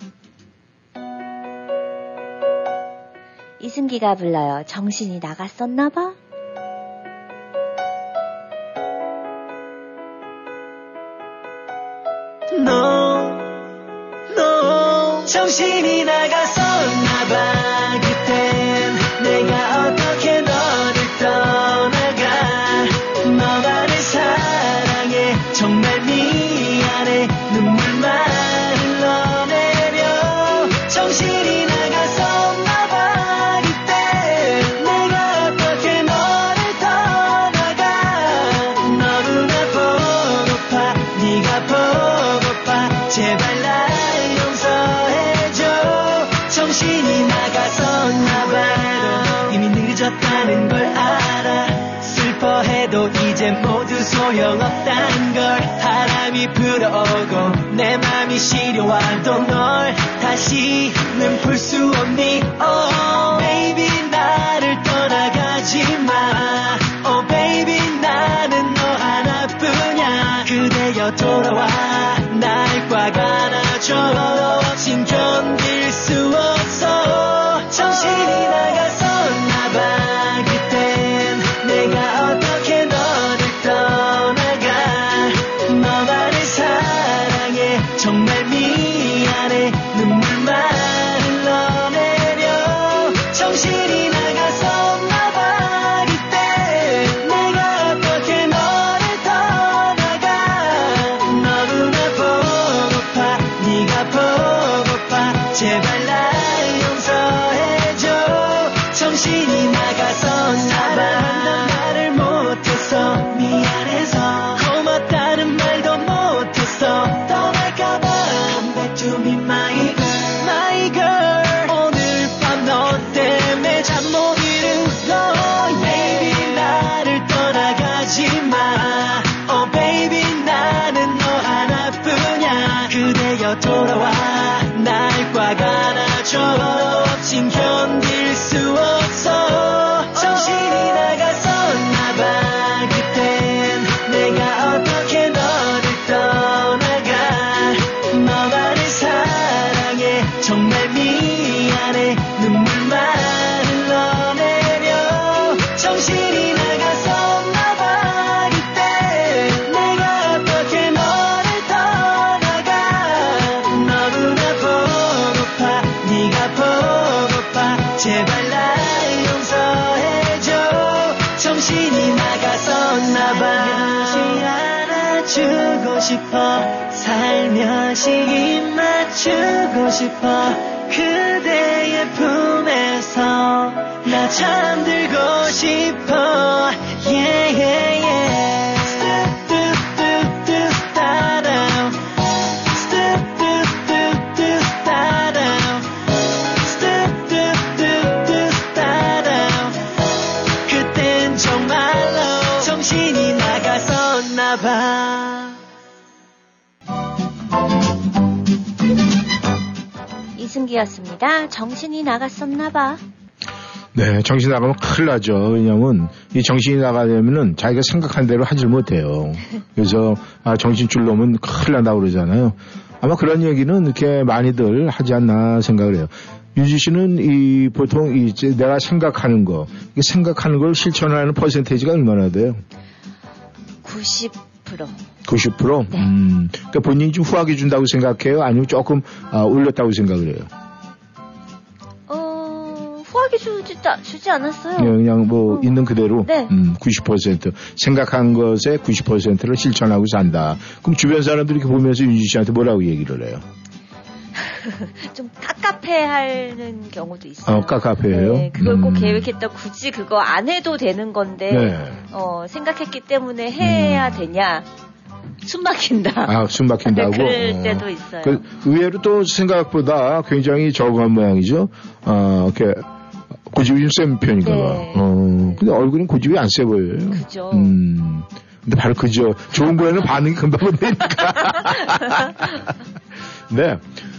이승기가 불러요. 정신이 나갔었나봐. 너, 너 정신이 나갔었 소용없단 걸 바람이 불어오고 내 맘이 시려와도 널 다시는 볼수 정신이 나갔었나 봐. 네, 정신 나가면 큰일 나죠. 왜냐면 이 정신이 나가려면은 자기가 생각한 대로 하질 못해요. 그래서 아, 정신줄 놓으면 큰일 난다고 그러잖아요. 아마 그런 얘기는 이렇게 많이들 하지 않나 생각을 해요. 유지 씨는 이 보통 이 이제 내가 생각하는 거, 이 생각하는 걸 실천하는 퍼센테이지가 얼마나 돼요? 90%. 90%? 네. 음, 그러니까 본인이 좀 후하게 준다고 생각해요? 아니면 조금 아, 올렸다고 생각을 해요? 어, 후하게 주지, 주지 않았어요. 그냥, 그냥 뭐 어. 있는 그대로 네. 음, 90% 생각한 것의 90%를 실천하고 산다. 그럼 주변 사람들이 이렇게 보면서 윤지 씨한테 뭐라고 얘기를 해요? 좀 깝깝해 하는 경우도 있어요. 어, 깝깝해요? 네, 그걸 꼭 음. 계획했다 굳이 그거 안 해도 되는 건데 네. 어, 생각했기 때문에 해야 되냐? 숨 막힌다. 아, 숨 막힌다고? 그럴 어. 때도 있어요. 그 의외로 또 생각보다 굉장히 적은 모양이죠. 어, 이렇게 고집이 좀 센 편인가 봐. 네. 어, 근데 얼굴은 고집이 안 세 보여요. 그죠. 음. 근데 바로 그죠. 좋은 거에는 반응이 금방 온다니까. 네.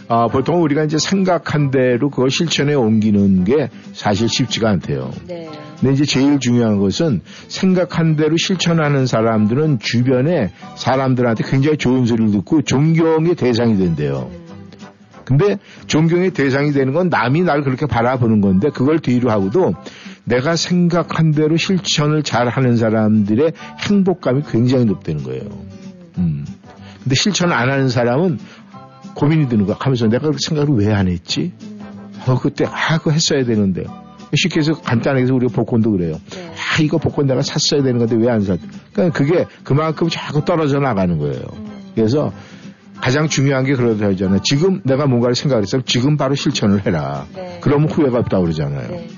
아, 보통 우리가 이제 생각한 대로 그걸 실천에 옮기는 게 사실 쉽지가 않대요. 네. 근데 이제 제일 중요한 것은 생각한 대로 실천하는 사람들은 주변에 사람들한테 굉장히 좋은 소리를 듣고 존경의 대상이 된대요. 근데 존경의 대상이 되는 건 남이 날 그렇게 바라보는 건데 그걸 뒤로 하고도 내가 생각한 대로 실천을 잘 하는 사람들의 행복감이 굉장히 높다는 거예요. 음. 근데 실천 안 하는 사람은 고민이 드는 거야. 하면서 내가 그 생각을 왜 안 했지? 어, 그때, 아, 그거 했어야 되는데. 쉽게 해서 간단하게 해서 우리가 복권도 그래요. 네. 아, 이거 복권 내가 샀어야 되는 건데 왜 안 샀? 그러니까 그게 그만큼 자꾸 떨어져 나가는 거예요. 그래서 가장 중요한 게 그러다 하잖아요. 지금 내가 뭔가를 생각했으면 지금 바로 실천을 해라. 네. 그러면 후회가 없다고 그러잖아요. 네.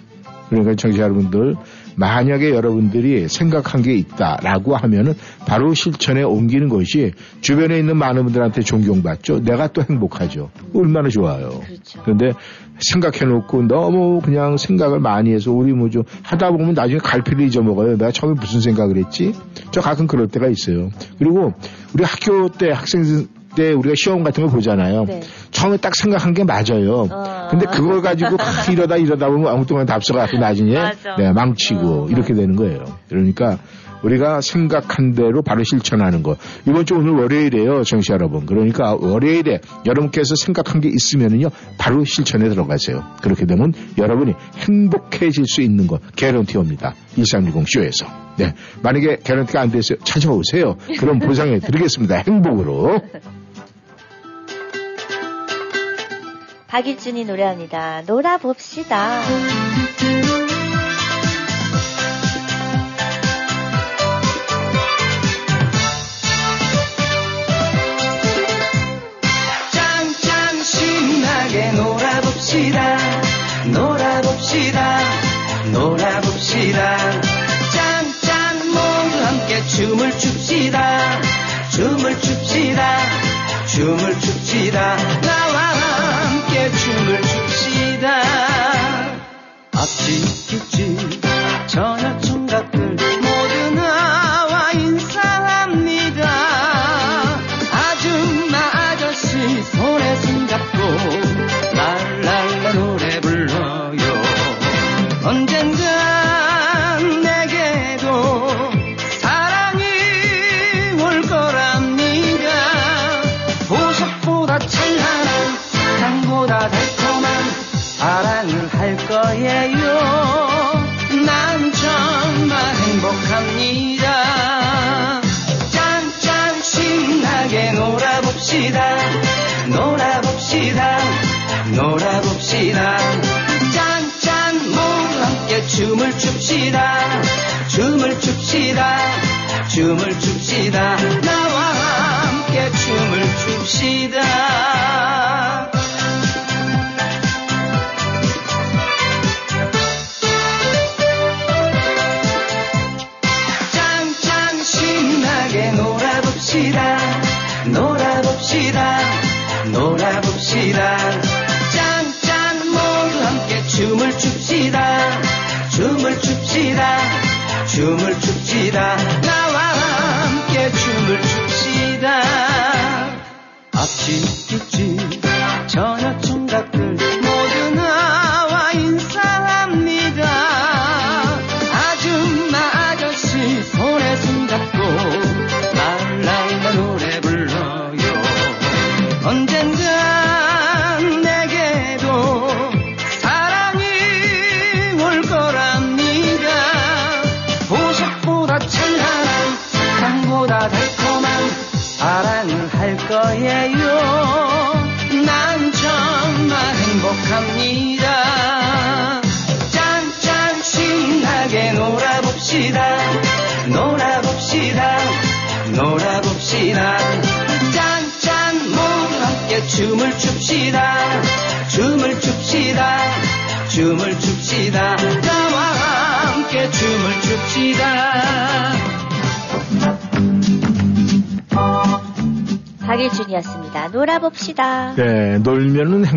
그러니까 청취자 여러분들 만약에 여러분들이 생각한 게 있다라고 하면은 바로 실천에 옮기는 것이 주변에 있는 많은 분들한테 존경받죠. 내가 또 행복하죠. 얼마나 좋아요. 그렇죠. 그런데 생각해놓고 너무 그냥 생각을 많이 해서 우리 뭐 좀 하다 보면 나중에 갈피를 잊어먹어요. 내가 처음에 무슨 생각을 했지? 저 가끔 그럴 때가 있어요. 그리고 우리 학교 때 학생 때 우리가 시험 같은 거 보잖아요. 네. 처음에 딱 생각한 게 맞아요. 어. 근데 그걸 가지고 막 이러다 이러다 보면 아무 동안 답서갖고 나중에. 네, 망치고 어, 이렇게 되는 거예요. 그러니까 우리가 생각한 대로 바로 실천하는 거. 이번 주 오늘 월요일이에요, 정씨 여러분. 그러니까 월요일에 여러분께서 생각한 게 있으면은요, 바로 실천에 들어가세요. 그렇게 되면 여러분이 행복해질 수 있는 거 개런티 옵니다. 1360 쇼에서. 네. 만약에 개런티가 안 됐어요, 찾아오세요. 그럼 보상해 드리겠습니다. 행복으로. 박일준이 노래합니다. 놀아봅시다. 짱짱 신나게 놀아봅시다. 놀아봅시다. 놀아봅시다. 짱짱 모두 함께 춤을 춥시다. 춤을 춥시다. 춤을 춥시다 춤을 춥시다. 뒤뒤 저녁 총각들 춤을 춥시다.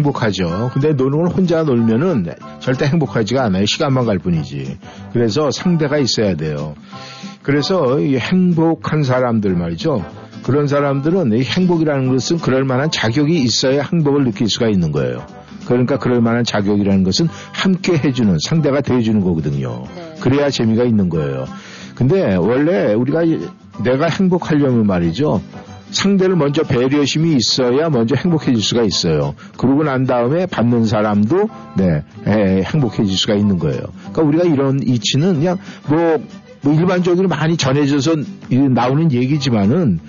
행복하죠. 근데 노는 걸 혼자 놀면은 절대 행복하지가 않아요. 시간만 갈 뿐이지. 그래서 상대가 있어야 돼요. 그래서 이 행복한 사람들 말이죠. 그런 사람들은 이 행복이라는 것은 그럴 만한 자격이 있어야 행복을 느낄 수가 있는 거예요. 그러니까 그럴 만한 자격이라는 것은 함께 해주는 상대가 돼주는 거거든요. 네. 그래야 재미가 있는 거예요. 근데 원래 우리가 이- 내가 행복하려면 말이죠. 상대를 먼저 배려심이 있어야 먼저 행복해질 수가 있어요. 그러고 난 다음에 받는 사람도 네 에, 행복해질 수가 있는 거예요. 그러니까 우리가 이런 이치는 그냥 뭐, 뭐 일반적으로 많이 전해져서 이- 나오는 얘기지만은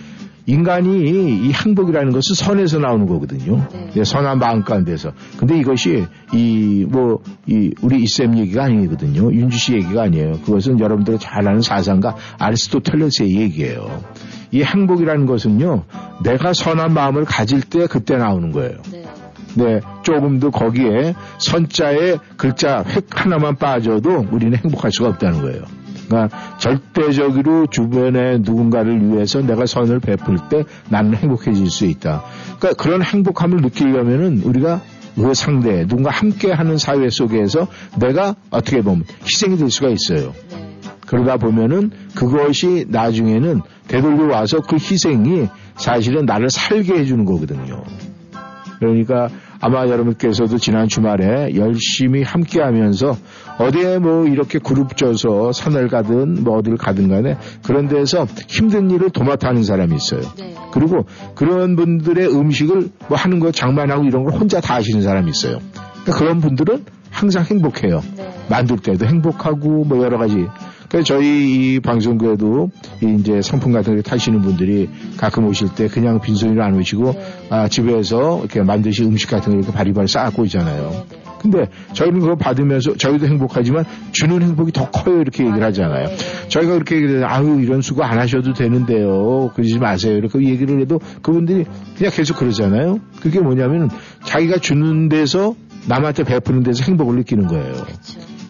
인간이 이 행복이라는 것은 선에서 나오는 거거든요. 네. 네, 선한 마음 가운데서. 근데 이것이 이 뭐 이 우리 이쌤 얘기가 아니거든요. 윤주 씨 얘기가 아니에요. 그것은 여러분들이 잘 아는 사상가 아리스토텔레스의 얘기예요. 이 행복이라는 것은요. 내가 선한 마음을 가질 때 그때 나오는 거예요. 네. 네, 조금도 거기에 선자의 글자 획 하나만 빠져도 우리는 행복할 수가 없다는 거예요. 그러니까 절대적으로 주변의 누군가를 위해서 내가 선을 베풀 때 나는 행복해질 수 있다. 그러니까 그런 행복함을 느끼려면은 우리가 그 상대, 누군가 함께 하는 사회 속에서 내가 어떻게 보면 희생이 될 수가 있어요. 네. 그러다 보면은 그것이 나중에는 되돌려 와서 그 희생이 사실은 나를 살게 해주는 거거든요. 그러니까 아마 여러분께서도 지난 주말에 열심히 함께 하면서 어디에 뭐 이렇게 그룹 져서 산을 가든 뭐 어디를 가든 간에 그런 데서 힘든 일을 도맡아 하는 사람이 있어요. 네. 그리고 그런 분들의 음식을 뭐 하는 거 장만하고 이런 걸 혼자 다 하시는 사람이 있어요. 그러니까 그런 분들은 항상 행복해요. 네. 만들 때도 행복하고 뭐 여러 가지. 그래서 저희 이 방송국에도 이 이제 상품 같은 거 타시는 분들이 가끔 오실 때 그냥 빈손으로 안 오시고 네. 아, 집에서 이렇게 만드신 음식 같은 거 이렇게 바리바리 쌓고 있잖아요. 근데 저희는 그거 받으면서 저희도 행복하지만 주는 행복이 더 커요 이렇게 얘기를 하잖아요. 저희가 그렇게 얘기를 해요. 아유 이런 수고 안 하셔도 되는데요. 그러지 마세요. 이렇게 얘기를 해도 그분들이 그냥 계속 그러잖아요. 그게 뭐냐면 자기가 주는 데서 남한테 베푸는 데서 행복을 느끼는 거예요.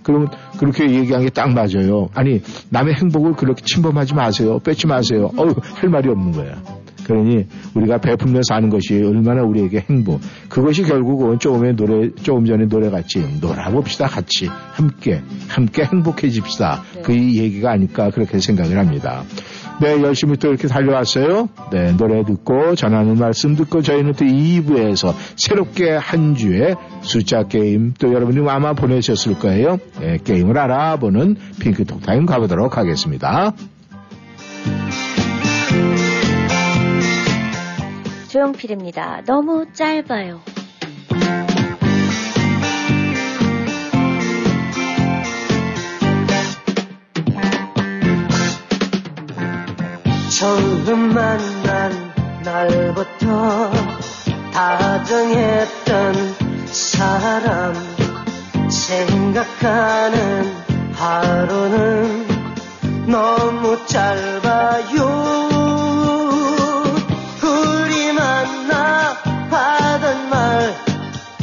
그러면 그렇게 얘기한 게 딱 맞아요. 아니 남의 행복을 그렇게 침범하지 마세요. 뺏지 마세요. 어휴 할 말이 없는 거야. 그러니 우리가 베풀면서 하는 것이 얼마나 우리에게 행복. 그것이 결국은 조금의 노래, 조금 전에 노래 같이 놀아봅시다 같이 함께 함께 행복해집시다. 네. 그 얘기가 아닐까 그렇게 생각을 합니다. 네, 열심히 또 이렇게 달려왔어요. 네, 노래 듣고 전하는 말씀 듣고 저희는 또 2부에서 새롭게 한 주의 숫자 게임 또 여러분이 아마 보내셨을 거예요. 네, 게임을 알아보는 핑크톡 타임 가보도록 하겠습니다. 조용필입니다. 너무 짧아요. 처음 만난 날부터 다정했던 사람 생각하는 하루는 너무 짧아요. 우리 만나 하던 말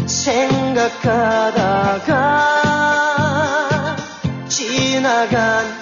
생각하다가 지나간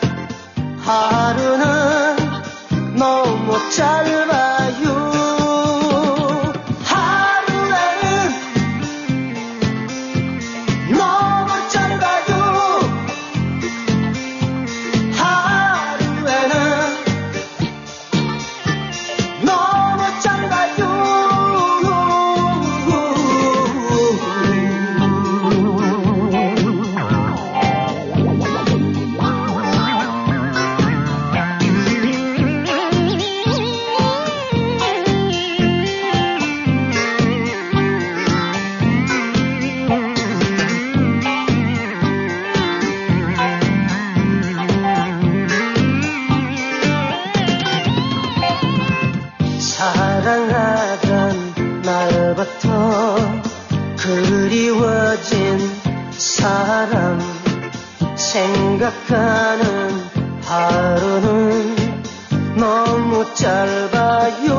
짧아요.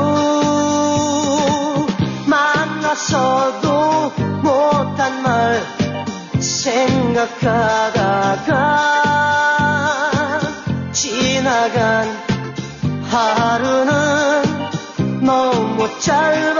만나서도 못한 말 생각하다가 지나간 하루는 너무 짧아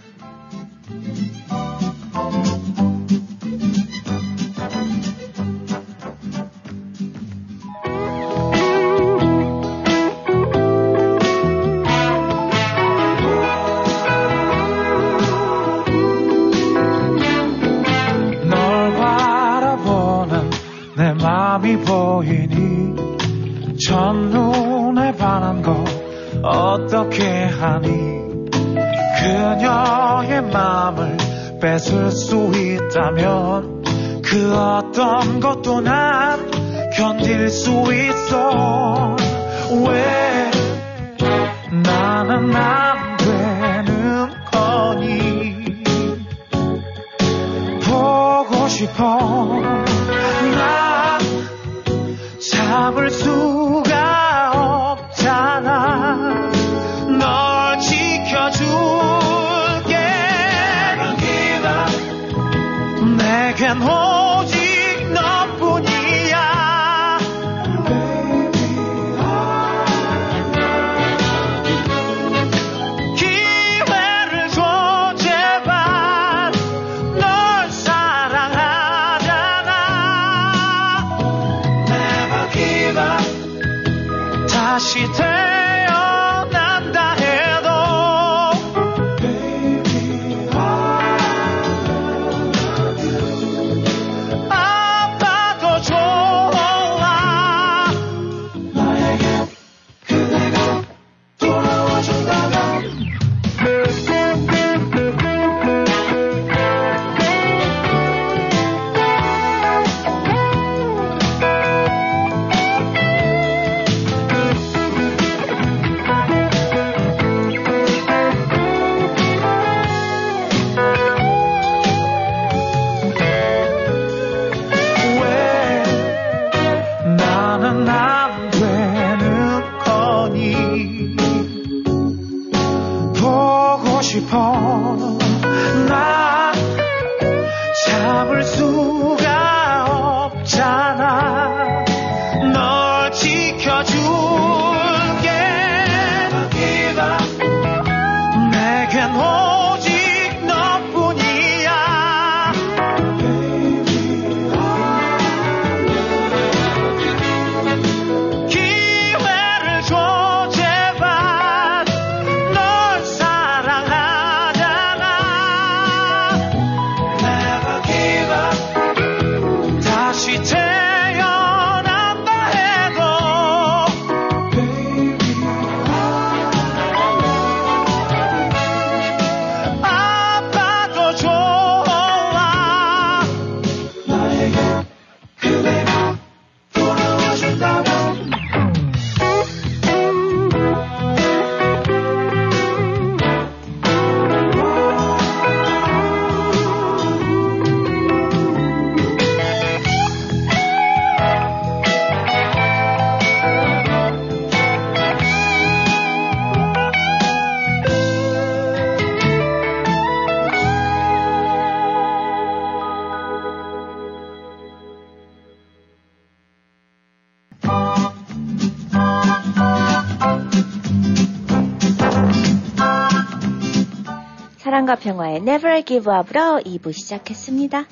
사랑과 평화의 Never Give Up로 2부 시작했습니다.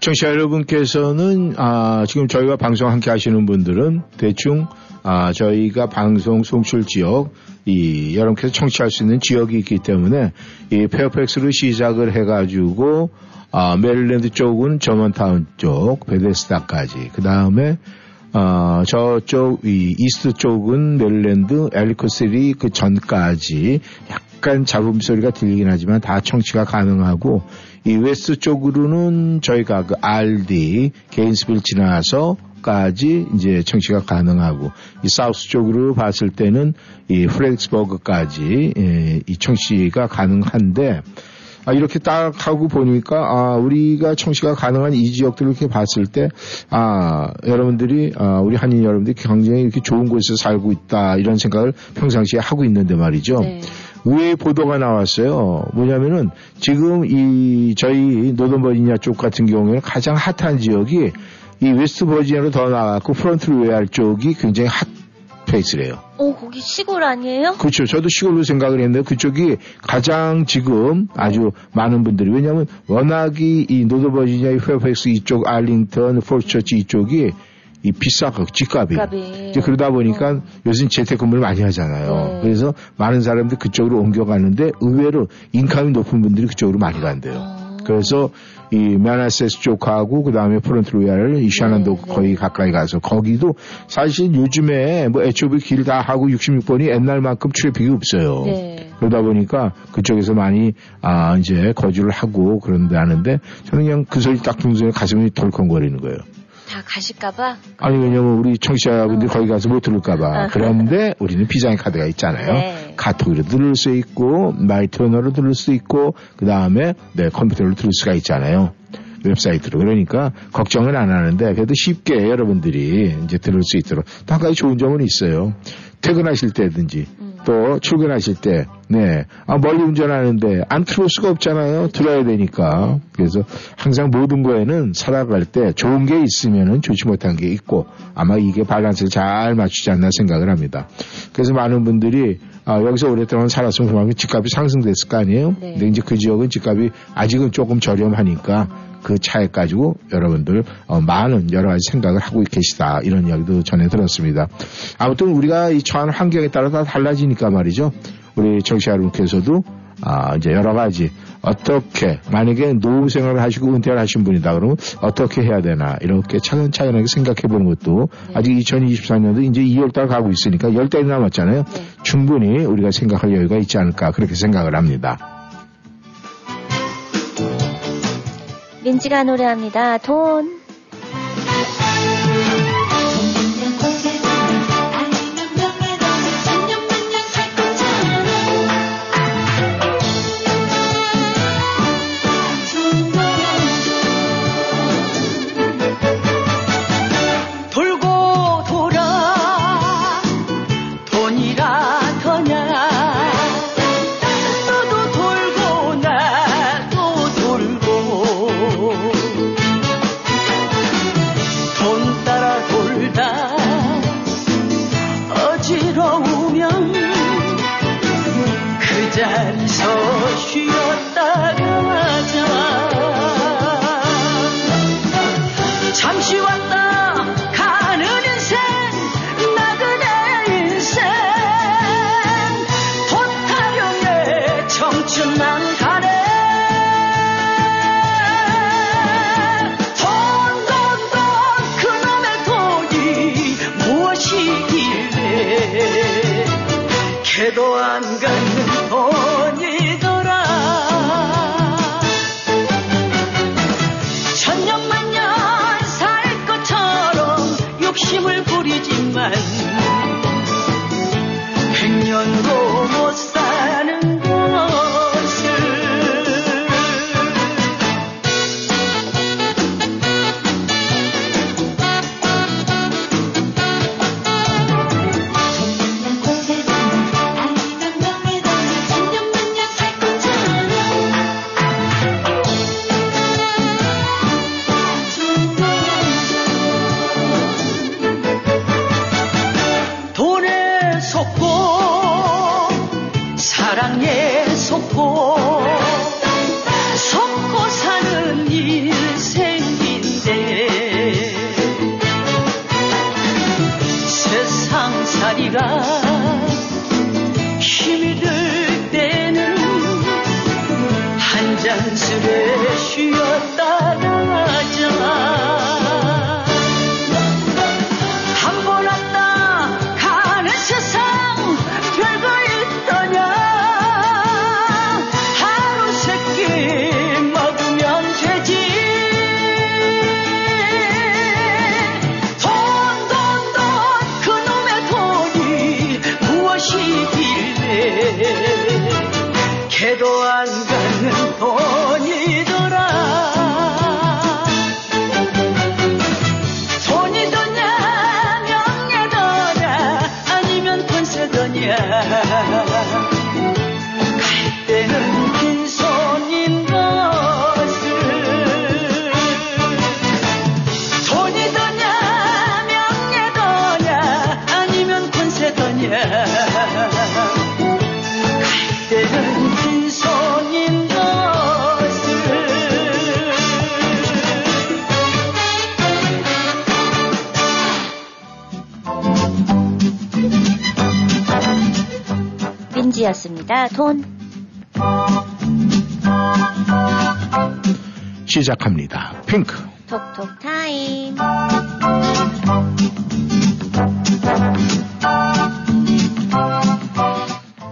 청취자 여러분께서는 아, 지금 저희가 방송 함께 하시는 분들은 대충 아, 저희가 방송 송출 지역 이 여러분께서 청취할 수 있는 지역이 있기 때문에 이 페어팩스로 시작을 해가지고 아, 메릴랜드 쪽은 저먼타운 쪽 베데스다까지 그 다음에 어, 저쪽, 이, East 쪽은 메릴랜드, 엘리컷시티 그 전까지 약 간 잡음 소리가 들리긴 하지만 다 청취가 가능하고, 이 West 쪽으로는 저희가 그 알디, 게인스빌 지나서 까지 이제 청취가 가능하고, 이 South 쪽으로 봤을 때는 이 프레드릭스버그까지, 예, 이 청취가 가능한데, 아, 이렇게 딱 하고 보니까, 아, 우리가 청취가 가능한 이 지역들을 이렇게 봤을 때, 아, 여러분들이, 아, 우리 한인 여러분들이 굉장히 이렇게 좋은 곳에서 살고 있다, 이런 생각을 평상시에 하고 있는데 말이죠. 네. 의외의 보도가 나왔어요. 뭐냐면은, 지금 이, 저희 노던 버지니아 쪽 같은 경우에는 가장 핫한 지역이 이 웨스트 버지니아로 더 나갔고, 프론트 로얄 쪽이 굉장히 hot place래요. 오, 거기 시골 아니에요? 그렇죠. 저도 시골로 생각을 했는데 그쪽이 가장 지금 아주 많은 분들이 왜냐하면 워낙이 이 노던버지니아의 페어팩스 이쪽 알링턴 폴처치 이쪽이 이 비싸고 집값이 집값이. 이제 그러다 보니까 요즘 재택근무를 많이 하잖아요. 네. 그래서 많은 사람들이 그쪽으로 옮겨가는데 의외로 income이 높은 분들이 그쪽으로 많이 간대요. 어. 그래서 이 매나세스 쪽하고 그 다음에 프론트 로얄 이 셰넌도어 네, 네. 거의 가까이 가서 거기도 사실 요즘에 뭐 HOV 길 다 하고 66번이 옛날만큼 traffic이 없어요. 네. 그러다 보니까 그쪽에서 많이 아 이제 거주를 하고 그런다는데 저는 그냥 그 소리 딱 듣는 순간 가슴이 덜컹거리는 거예요. 다 가실까봐? 아니 왜냐면 우리 청취자분들이 거기 가서 못 들을까봐 아. 그런데 우리는 비장의 카드가 있잖아요. 네. 카톡으로 들을 수 있고 마이터너로 들을 수 있고 그 다음에 네 컴퓨터로 들을 수가 있잖아요. 웹사이트로 그러니까 걱정은 안 하는데 그래도 쉽게 여러분들이 이제 들을 수 있도록 또한 가지 좋은 점은 있어요. 퇴근하실 때든지 음. 또 출근하실 때, 네. 아, 멀리 운전하는데 안 틀을 수가 없잖아요. 들어야 되니까. 그래서 항상 모든 거에는 살아갈 때 좋은 게 있으면은 좋지 못한 게 있고 아마 이게 밸런스를 잘 맞추지 않나 생각을 합니다. 그래서 많은 분들이 아, 여기서 오랫동안 살았으면 그만큼 집값이 상승됐을 거 아니에요? 네. 근데 이제 그 지역은 집값이 아직은 조금 저렴하니까 그 차에 가지고 여러분들 어, 많은 여러 가지 생각을 하고 계시다 이런 이야기도 전해 들었습니다. 아무튼 우리가 이 처한 환경에 따라 다 달라지니까 말이죠. 우리 정치 여러분께서도 아, 이제 여러 가지 어떻게 만약에 노후 생활을 하시고 은퇴를 하신 분이다 그러면 어떻게 해야 되나 이렇게 차근차근하게 생각해 보는 것도 아직 2024년도 이제 2월달 가고 있으니까 10달이 남았잖아요. 네. 충분히 우리가 생각할 여유가 있지 않을까 그렇게 생각을 합니다. 민지가 노래합니다. 돈. 안 갖는 돈이더라. 천년만년 살 것처럼 욕심을 부리 돈. 시작합니다. 핑크. 톡톡 타임.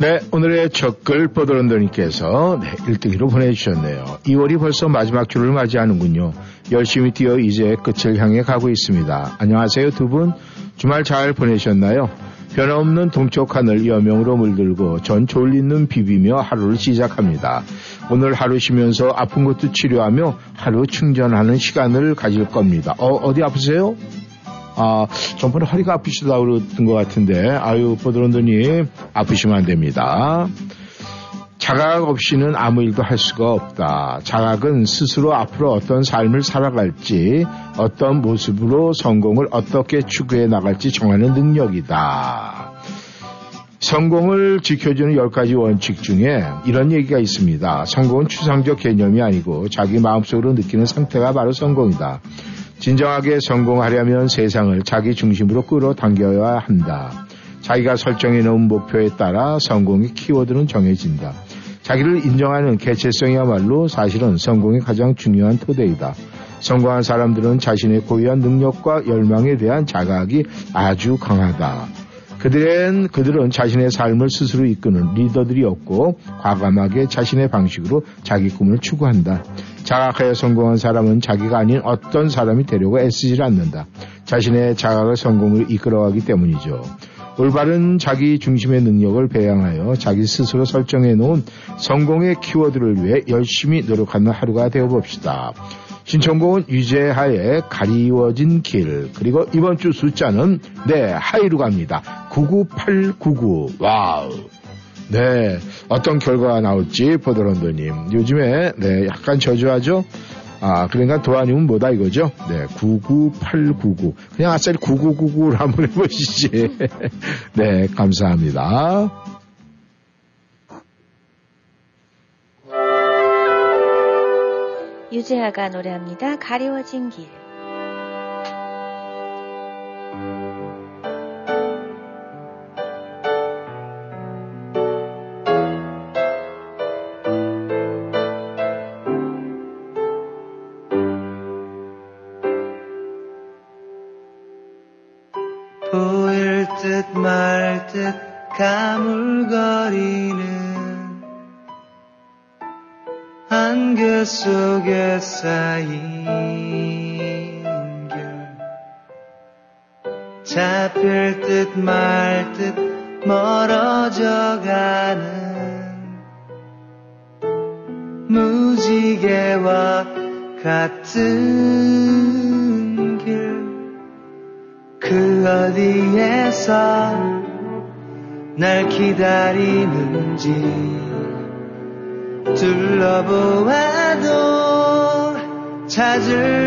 네, 오늘의 첫글 뽀드런더님께서 네, 1등으로 보내주셨네요. 2월이 벌써 마지막 주를 맞이하는군요. 열심히 뛰어 이제 끝을 향해 가고 있습니다. 안녕하세요 두 분. 주말 잘 보내셨나요? 변함없는 동쪽 하늘 여명으로 물들고 전 졸린 눈 비비며 하루를 시작합니다. 오늘 하루 쉬면서 아픈 것도 치료하며 하루 충전하는 시간을 가질 겁니다. 어, 어디 아프세요? 아, 전번에 허리가 아프시다고 그랬던 것 같은데, 아유, 보드런더님, 아프시면 안 됩니다. 자각 없이는 아무 일도 할 수가 없다. 자각은 스스로 앞으로 어떤 삶을 살아갈지, 어떤 모습으로 성공을 어떻게 추구해 나갈지 정하는 능력이다. 성공을 지켜주는 10가지 원칙 중에 이런 얘기가 있습니다. 성공은 추상적 개념이 아니고 자기 마음속으로 느끼는 상태가 바로 성공이다. 진정하게 성공하려면 세상을 자기 중심으로 끌어당겨야 한다. 자기가 설정해 놓은 목표에 따라 성공의 키워드는 정해진다. 자기를 인정하는 개체성이야말로 사실은 성공의 가장 중요한 토대이다. 성공한 사람들은 자신의 고유한 능력과 열망에 대한 자각이 아주 강하다. 그들은, 그들은 자신의 삶을 스스로 이끄는 리더들이었고 과감하게 자신의 방식으로 자기 꿈을 추구한다. 자각하여 성공한 사람은 자기가 아닌 어떤 사람이 되려고 애쓰질 않는다. 자신의 자각을 성공을 이끌어가기 때문이죠. 올바른 자기 중심의 능력을 배양하여 자기 스스로 설정해 놓은 성공의 키워드를 위해 열심히 노력하는 하루가 되어 봅시다. 신청곡은 유재하의 가리워진 길 그리고 이번 주 숫자는 네 high로 갑니다. 99899 wow 네 어떤 결과가 나올지 보더런더님 요즘에 네 약간 저조하죠. 아, 그러니까 도 아니면 모다 이거죠? 네, 99899. 그냥 아싸리 9999를 한번 해보시지. 네, 감사합니다. 유재하가 노래합니다. 가리워진 길. 기다리는지 둘러보아도 찾을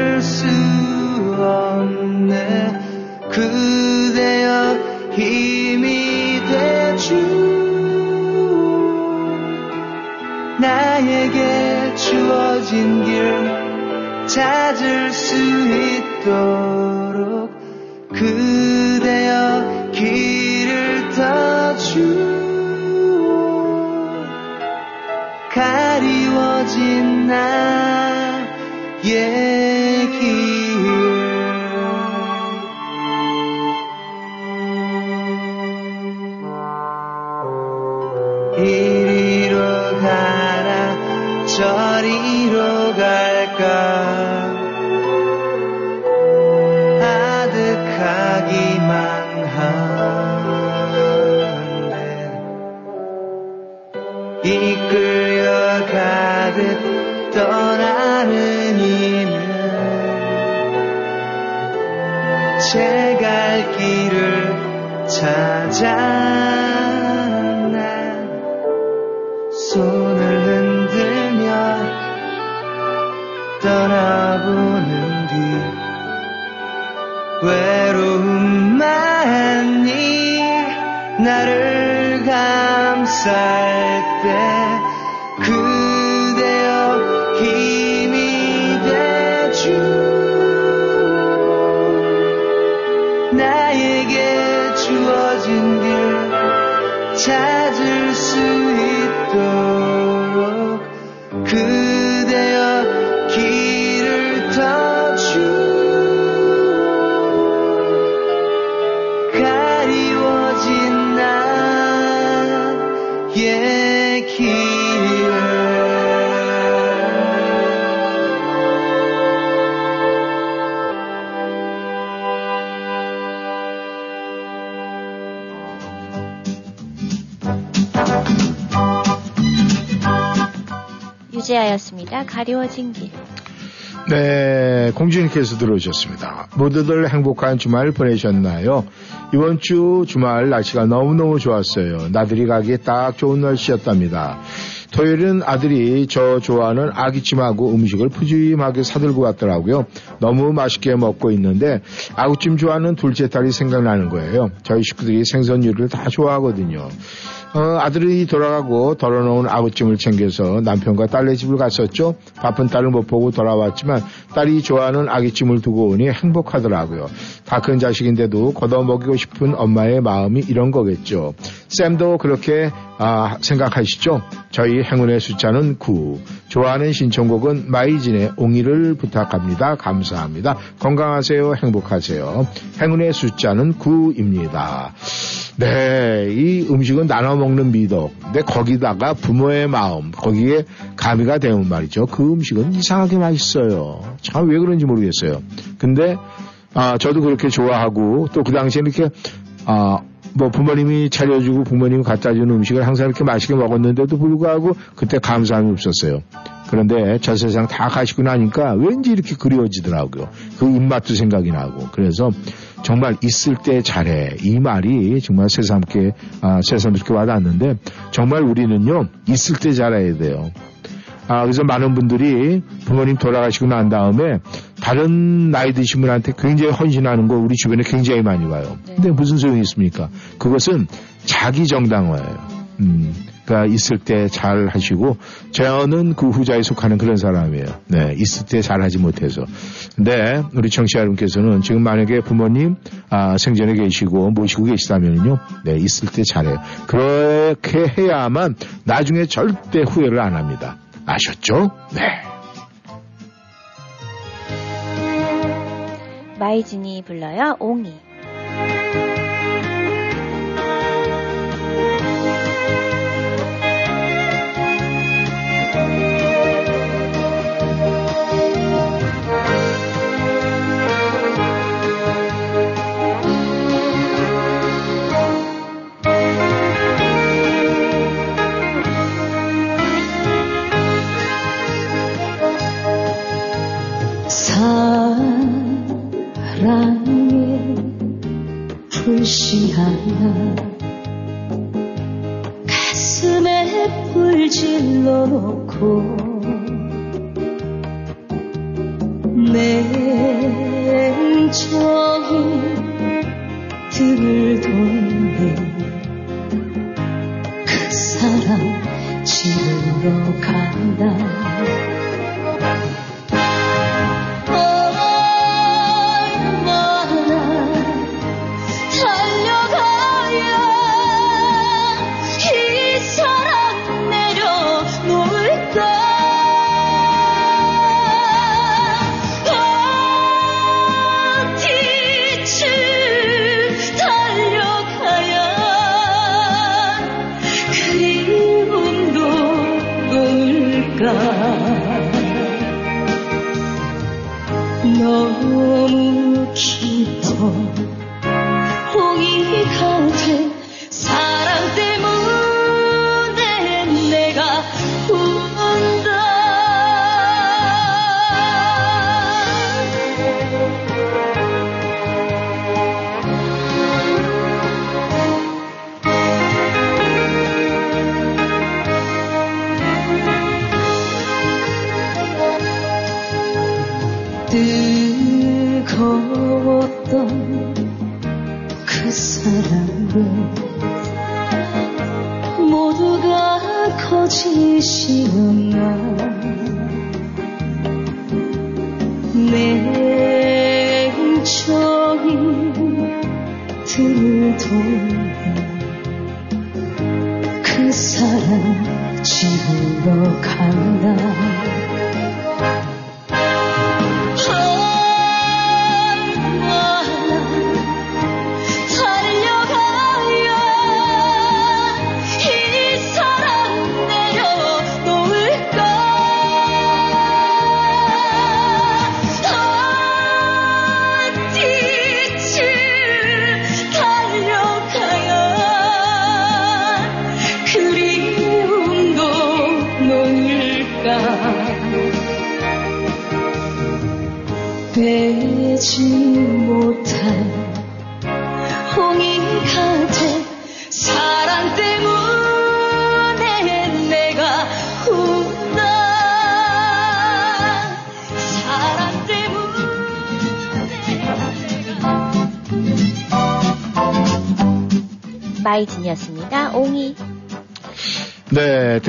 유재하였습니다. 가리워진 길. 네, 공주님께서 들어오셨습니다. 모두들 행복한 주말 보내셨나요? 이번 주 주말 날씨가 너무너무 좋았어요. 나들이 가기에 딱 좋은 날씨였답니다. 토요일은 아들이 저 좋아하는 아기찜하고 음식을 푸짐하게 사들고 왔더라고요. 너무 맛있게 먹고 있는데 아구찜 좋아하는 둘째 딸이 생각나는 거예요. 저희 식구들이 생선 요리를 다 좋아하거든요. 어, 아들이 돌아가고 덜어놓은 아구찜을 챙겨서 남편과 딸네 집을 갔었죠. 바쁜 딸을 못 보고 돌아왔지만 딸이 좋아하는 아기찜을 두고 오니 행복하더라고요. 다 큰 자식인데도 걷어먹이고 싶은 엄마의 마음이 이런 거겠죠. 쌤도 그렇게 아, 생각하시죠? 저희 행운의 숫자는 9. 좋아하는 신청곡은 마이진의 옹이를 부탁합니다. 감사합니다. 건강하세요. 행복하세요. 행운의 숫자는 9입니다. 네, 이 음식은 나눠 먹는 미덕. 근데 거기다가 부모의 마음, 거기에 가미가 되면 말이죠. 그 음식은 이상하게 맛있어요. 참 왜 그런지 모르겠어요. 근데 아, 저도 그렇게 좋아하고 또 그 당시에 이렇게 아, 뭐 부모님이 차려주고 부모님이 갖다 주는 음식을 항상 이렇게 맛있게 먹었는데도 불구하고 그때 감사함이 없었어요. 그런데 저 세상 다 가시고 나니까 왠지 이렇게 그리워지더라고요. 그 입맛도 생각이 나고. 그래서 정말 있을 때 잘해. 이 말이 정말 새삼게, 아, 새삼스럽게 와닿았는데 정말 우리는요, 있을 때 잘해야 돼요. 아, 그래서 많은 분들이 부모님 돌아가시고 난 다음에 다른 나이 드신 분한테 굉장히 헌신하는 거 우리 주변에 굉장히 많이 와요. 근데 무슨 소용이 있습니까? 그것은 자기 정당화예요. 음, 그러니까 있을 때 잘 하시고 저는 그 후자에 속하는 그런 사람이에요. 네, 있을 때 잘 하지 못해서. 근데 우리 청취자 여러분께서는 지금 만약에 부모님 아, 생전에 계시고 모시고 계시다면요, 네, 있을 때 잘해요. 그렇게 해야만 나중에 절대 후회를 안 합니다. 아셨죠? 네. 마이진이 불러요. 옹이. 사랑에 불씨하나 가슴에 불 질러놓고 냉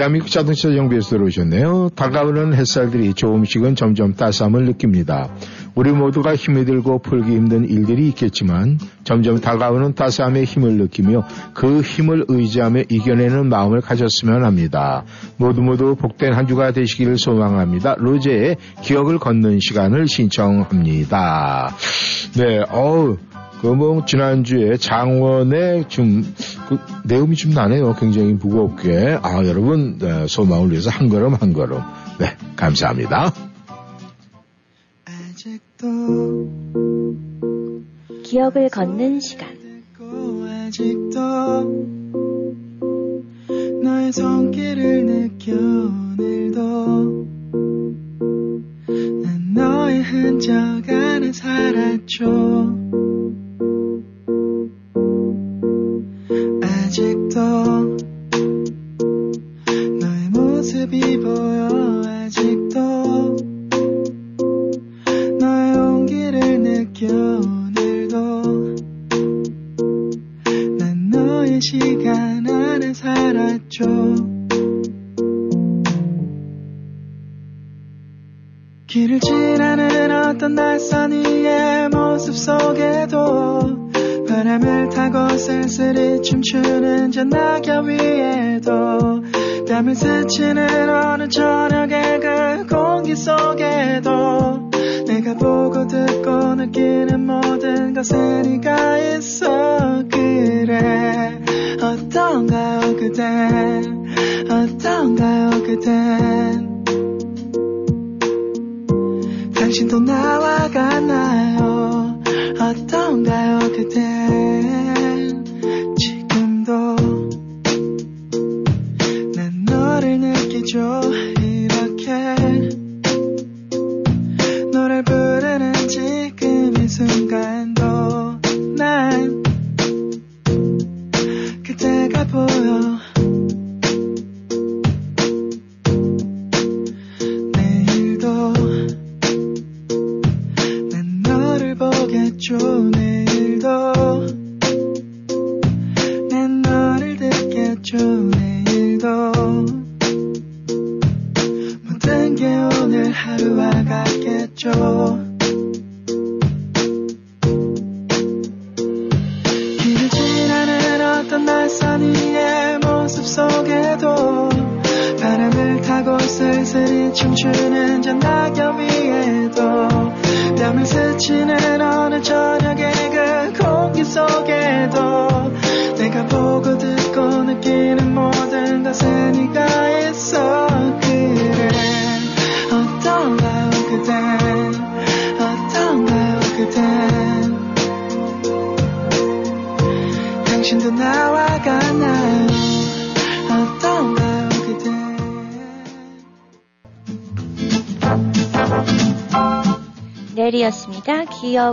대한민국 자동차 정비에서 들어오셨네요. 다가오는 햇살들이 조금씩은 점점 따스함을 느낍니다. 우리 모두가 힘이 들고 풀기 힘든 일들이 있겠지만 점점 다가오는 따스함의 힘을 느끼며 그 힘을 의지하며 이겨내는 마음을 가졌으면 합니다. 모두 모두 복된 한 주가 되시기를 소망합니다. 로제의 기억을 걷는 시간을 신청합니다. 네, 어우, 그뭐 지난주에 장원의 좀 그 내용이 좀 나네요. 굉장히 무겁게. 아 여러분 네, 소망을 위해서 한 걸음 한 걸음. 네 감사합니다. 기억을 걷는 시간. 아직도 너의 손길을 느껴 오늘도 난 너의 흔적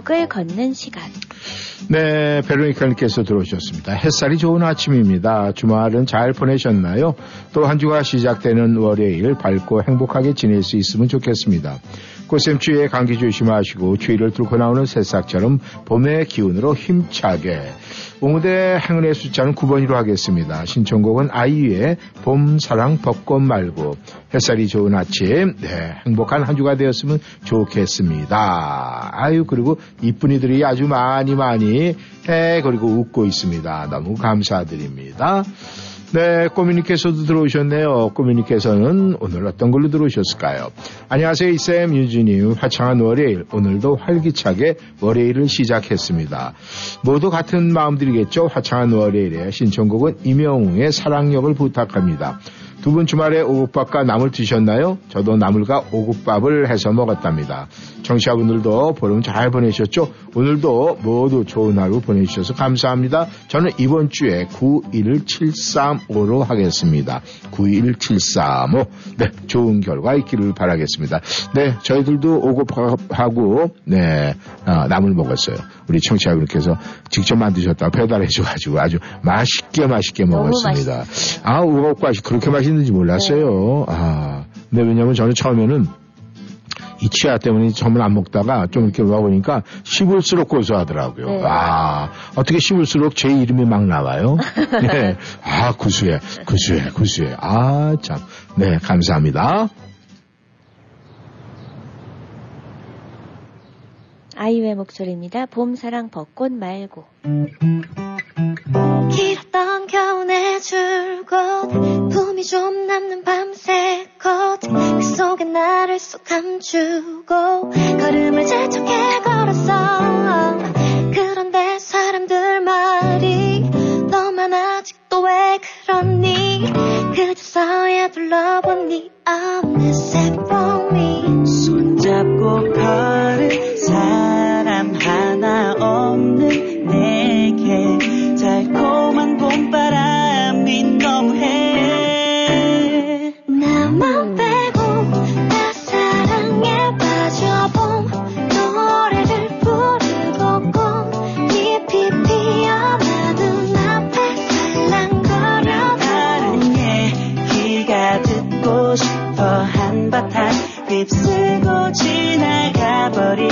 기억을 걷는 시간. 네, 베로니카님께서 들어오셨습니다. 햇살이 좋은 아침입니다. 주말은 잘 보내셨나요? 또 한 주가 시작되는 월요일 밝고 행복하게 지낼 수 있으면 좋겠습니다. 꽃샘추위에 감기 조심하시고 추위를 뚫고 나오는 새싹처럼 봄의 기운으로 힘차게 오무대 행운의 숫자는 9번으로 하겠습니다. 신청곡은 아이유의 봄, 사랑, 벚꽃 말고 햇살이 좋은 아침 네, 행복한 한 주가 되었으면 좋겠습니다. 아유 그리고 이쁜이들이 아주 많이 많이 해 그리고 웃고 있습니다. 너무 감사드립니다. 네, 꼬미님께서도 들어오셨네요. 꼬미님께서는 오늘 어떤 걸로 들어오셨을까요? 안녕하세요, 이쌤 유진님. 화창한 월요일. 오늘도 활기차게 월요일을 시작했습니다. 모두 같은 마음들이겠죠? 화창한 월요일에 신청곡은 임영웅의 사랑역을 부탁합니다. 두 분 주말에 오곡밥과 나물 드셨나요? 저도 나물과 오곡밥을 해서 먹었답니다. 청취자분들도 보름 잘 보내셨죠? 오늘도 모두 좋은 하루 보내주셔서 감사합니다. 저는 이번 주에 91735로 하겠습니다. 91735. 네, 좋은 결과 있기를 바라겠습니다. 네, 저희들도 오곡밥하고, 네, 아, 나물 먹었어요. 우리 청취자분께서 직접 만드셨다고 배달해 줘가지고 아주 맛있게 맛있게 먹었습니다. 아, 오곡밥이 그렇게 맛있는지 몰랐어요. 아, 근데 왜냐면 저는 처음에는 이 치아 때문에 처음엔 안 먹다가 좀 이렇게 먹어보니까 씹을수록 고소하더라고요. 네. 아, 어떻게 씹을수록 제 이름이 막 나와요? 네. 아, 구수해, 구수해, 구수해. 아, 참. 네, 감사합니다. 아이유의 목소리입니다. 봄, 사랑, 벚꽃 말고. 길었던 겨울의 줄곧 품이 좀 남는 밤새 컷그 속에 나를 쏙 감추고 걸음을 재촉해 걸었어 그런데 사람들 말이 너만 아직 도왜 그러니? 그저서야 둘러본 네 어느새 봄이. 손잡고 걸은 사람 하나 없는 내게 달콤한 봄바람이 너무해 지나가버린.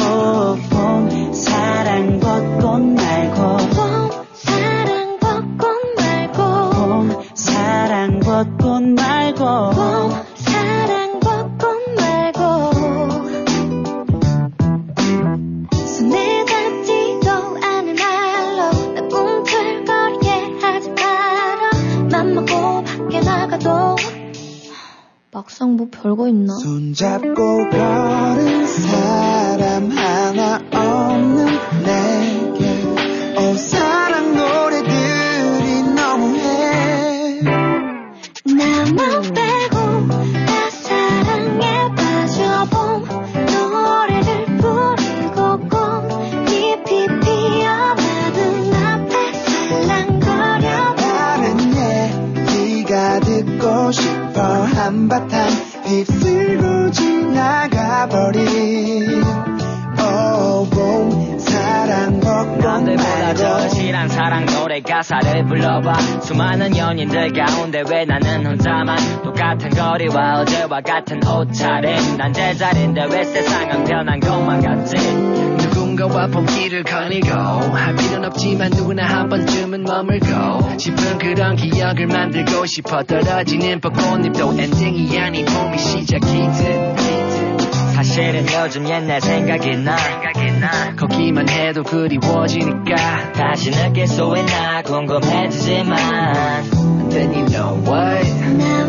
오봄 사랑 벚꽃 말고. 봄 사랑 벚꽃 말고. 봄 사랑 벚꽃 말고 막상 뭐 별거 있나? 손잡고 걸은 사람 하나 없는 내게. 오 사랑 노래들이 너무해. 나만 빼 바탕 휩쓸고 지나가버린 오봄 사랑 남들보다 더 말고 실한 사랑 노래 가사를 불러봐 수많은 연인들 가운데 왜 나는 혼자만 똑같은 거리와 어제와 같은 옷차림? 난 제자리인데 왜 세상은 변한 것만 같지 누군가와 봄길을 거닐고 할 필요는 없지만 누구나 한 번쯤은 머물고 싶은 그런 기억을 만들고 싶어 떨어지는 벚꽃잎도 엔딩이 아닌 봄이 시작이듯 사실은 요즘 옛날 생각이 나. 거기만 해도 그리워지니까 다시 느낄 수 있나 궁금해지지만 Then you know what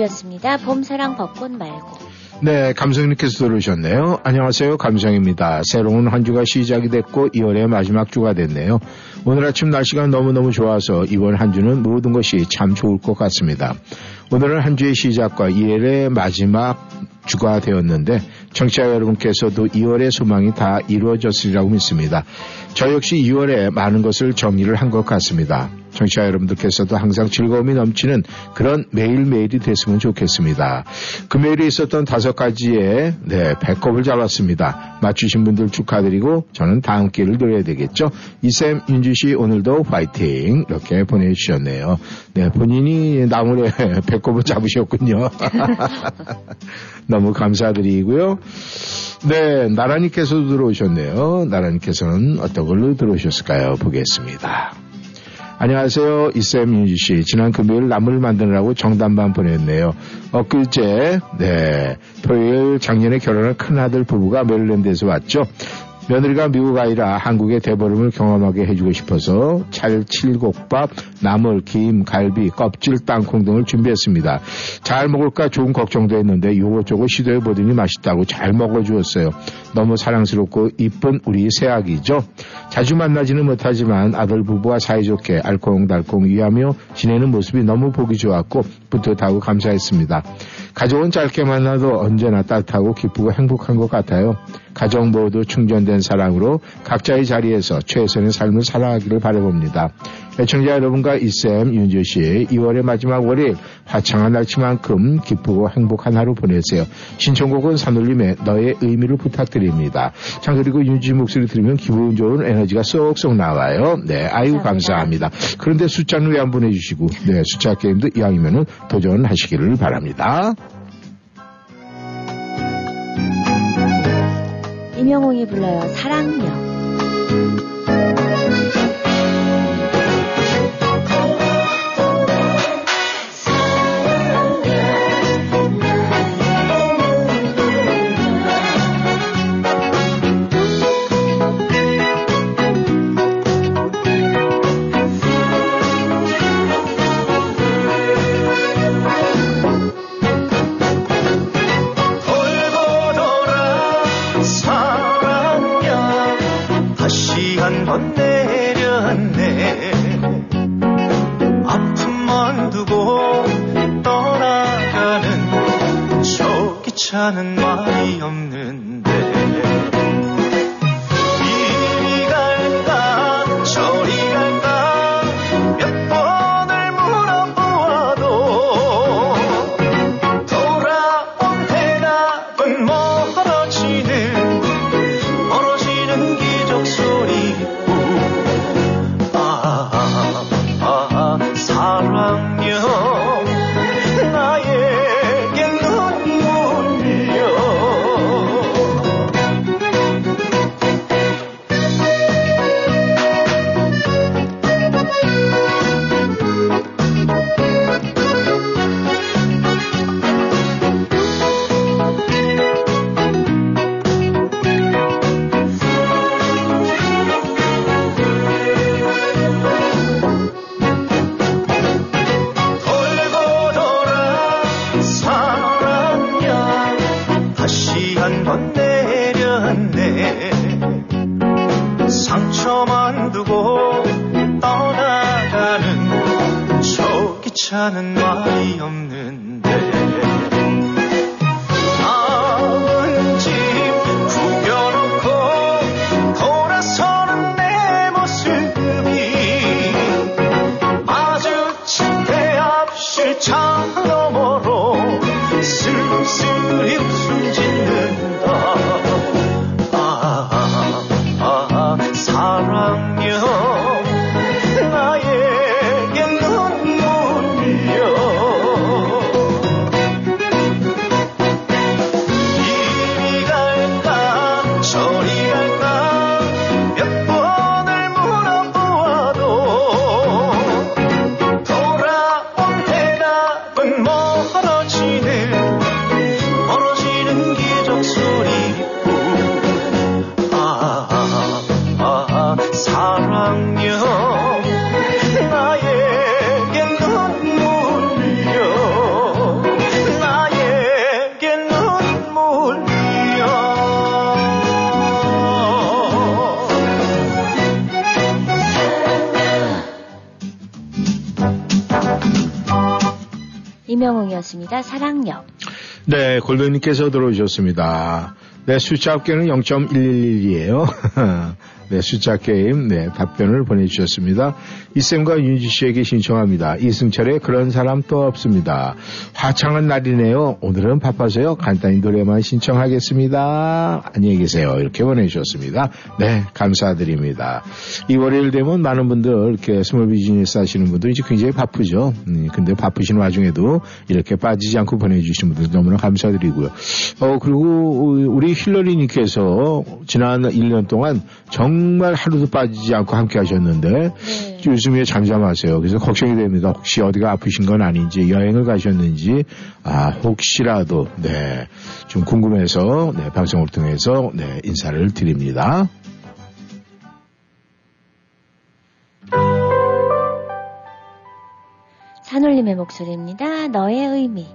아이유였습니다. 봄, 사랑, 벚꽃 말고. 네, 감성님께서 들어오셨네요. 안녕하세요. 감성입니다. 새로운 한 주가 시작이 됐고 2월의 마지막 주가 됐네요. 오늘 아침 날씨가 너무너무 좋아서 이번 한 주는 모든 것이 참 좋을 것 같습니다. 오늘은 한 주의 시작과 2월의 마지막 주가 되었는데 청취자 여러분께서도 2월의 소망이 다 이루어졌으리라고 믿습니다. 저 역시 2월에 많은 것을 정리를 한 것 같습니다. 청취자 여러분들께서도 항상 즐거움이 넘치는 그런 매일매일이 됐으면 좋겠습니다. 금요일에 있었던 다섯 가지의 네, 배꼽을 잘랐습니다. 맞추신 분들 축하드리고 저는 다음 기회를 노려야 되겠죠. 이쌤 윤주 씨 오늘도 화이팅 이렇게 보내주셨네요. 네, 본인이 나물에 배꼽을 잡으셨군요. 너무 감사드리고요. 네, 나라님께서도 들어오셨네요. 나라님께서는 어떤 걸로 들어오셨을까요? 보겠습니다. 안녕하세요. 이쌤 윤지 씨. 지난 금요일 나물 만드느라고 정단반 보냈네요. 엊그제, 네. 토요일 작년에 결혼한 큰아들 부부가 메릴랜드에서 왔죠. 며느리가 미국 아이라 한국의 대보름을 경험하게 해주고 싶어서 찰 칠곡밥, 나물, 김, 갈비, 껍질, 땅콩 등을 준비했습니다. 잘 먹을까 좋은 걱정도 했는데 요것저것 시도해보더니 맛있다고 잘 먹어주었어요. 너무 사랑스럽고 이쁜 우리 새아기죠. 자주 만나지는 못하지만 아들 부부와 사이좋게 알콩달콩 위하며 지내는 모습이 너무 보기 좋았고 뿌듯하고 감사했습니다. 가족은 짧게 만나도 언제나 따뜻하고 기쁘고 행복한 것 같아요. 가정 모두 충전된 사랑으로 각자의 자리에서 최선의 삶을 살아가기를 바라봅니다. 애청자 여러분과 이쌤 윤주 씨 2월의 마지막 월요일 화창한 날치만큼 기쁘고 행복한 하루 보내세요. 신청곡은 산울림의 너의 의미를 부탁드립니다. 참 그리고 윤주 목소리 들으면 기분 좋은 에너지가 쏙쏙 나와요. 네, 아유 감사합니다. 그런데 숫자는 왜 안 보내주시고 네 숫자 게임도 이왕이면은 도전하시기를 바랍니다. 임영웅이 불러요. 사랑력. 임영웅이었습니다. 사랑역. 네, 골든님께서 들어오셨습니다. 네, 숫자 합계는 0.111이에요. 네, 숫자 게임, 네, 답변을 보내주셨습니다. 이쌤과 윤지 씨에게 신청합니다. 이승철의 그런 사람 또 없습니다. 화창한 날이네요. 오늘은 바빠서요. 간단히 노래만 신청하겠습니다. 안녕히 계세요. 이렇게 보내주셨습니다. 네, 감사드립니다. 이 월요일 되면 많은 분들 이렇게 small business 하시는 분들 이제 굉장히 바쁘죠. 음, 근데 바쁘신 와중에도 이렇게 빠지지 않고 보내주신 분들 너무나 감사드리고요. 어, 그리고 우리 힐러리님께서 지난 1년 동안 정말 하루도 빠지지 않고 함께 하셨는데 요즘에 잠잠하세요. 그래서 걱정이 됩니다. 혹시 어디가 아프신 건 아닌지 여행을 가셨는지 아 혹시라도 네 좀 궁금해서 네 방송을 통해서 네 인사를 드립니다. 산울림의 목소리입니다. 너의 의미.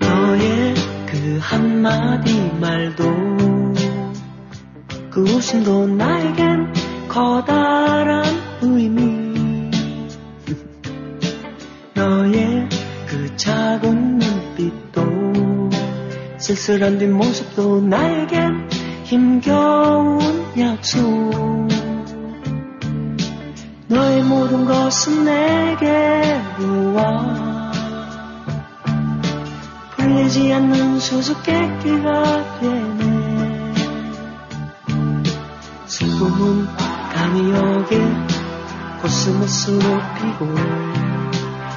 너의 그 한마디 말도 그 웃음도 나에겐 커다란 의미. 너의 그 작은 눈빛도 쓸쓸한 뒷모습도 나에겐 힘겨운 약속. 너의 모든 것은 내게로 와 풀리지 않는 수수께끼가 되네. 슬픔은 감이 오게 코스모스로 피고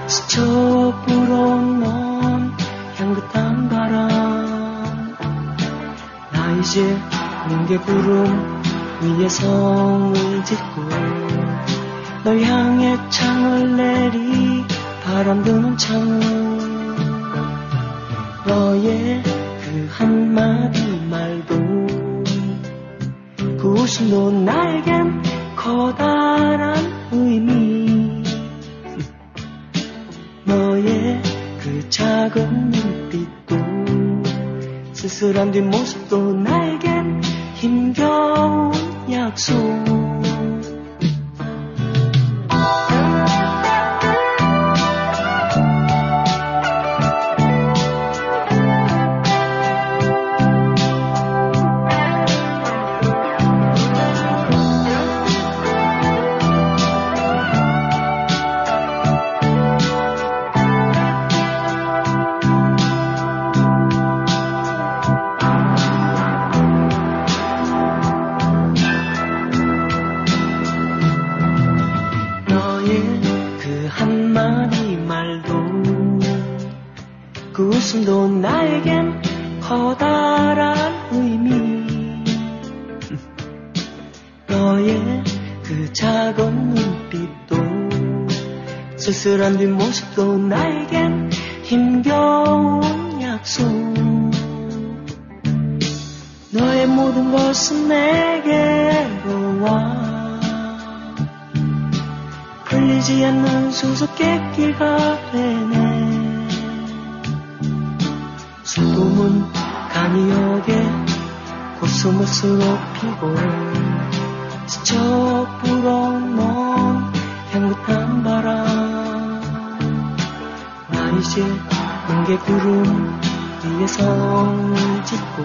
스쳐 불어온 향긋한 바람. 나 이제 뭉게 구름 위에 성을 짓고 널 향해 창을 내리 바람 드는 창을 너의 그 한마디 말도 그 웃음도 나에겐 커다란 의미. 너의 그 작은 눈빛도 쓸쓸한 뒷모습도 나에겐 힘겨운 약속 쓸쓸한 뒷모습도 나에겐 힘겨운 약속. 너의 모든 것은 내게로 와. 풀리지 않는 수수께끼가 되네. 슬픔은 감이 오게 코스모스로 피고 스쳐 불어 뭉게 구름 위에 성을 짓고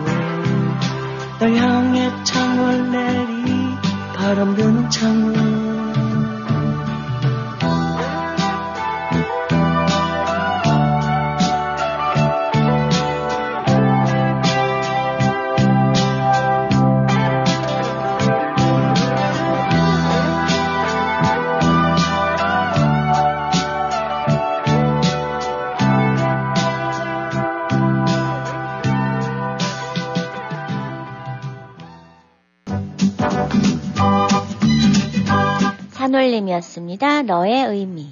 널 향해 창을 내리 바람 부는 창 을 산울림이었습니다. 너의 의미.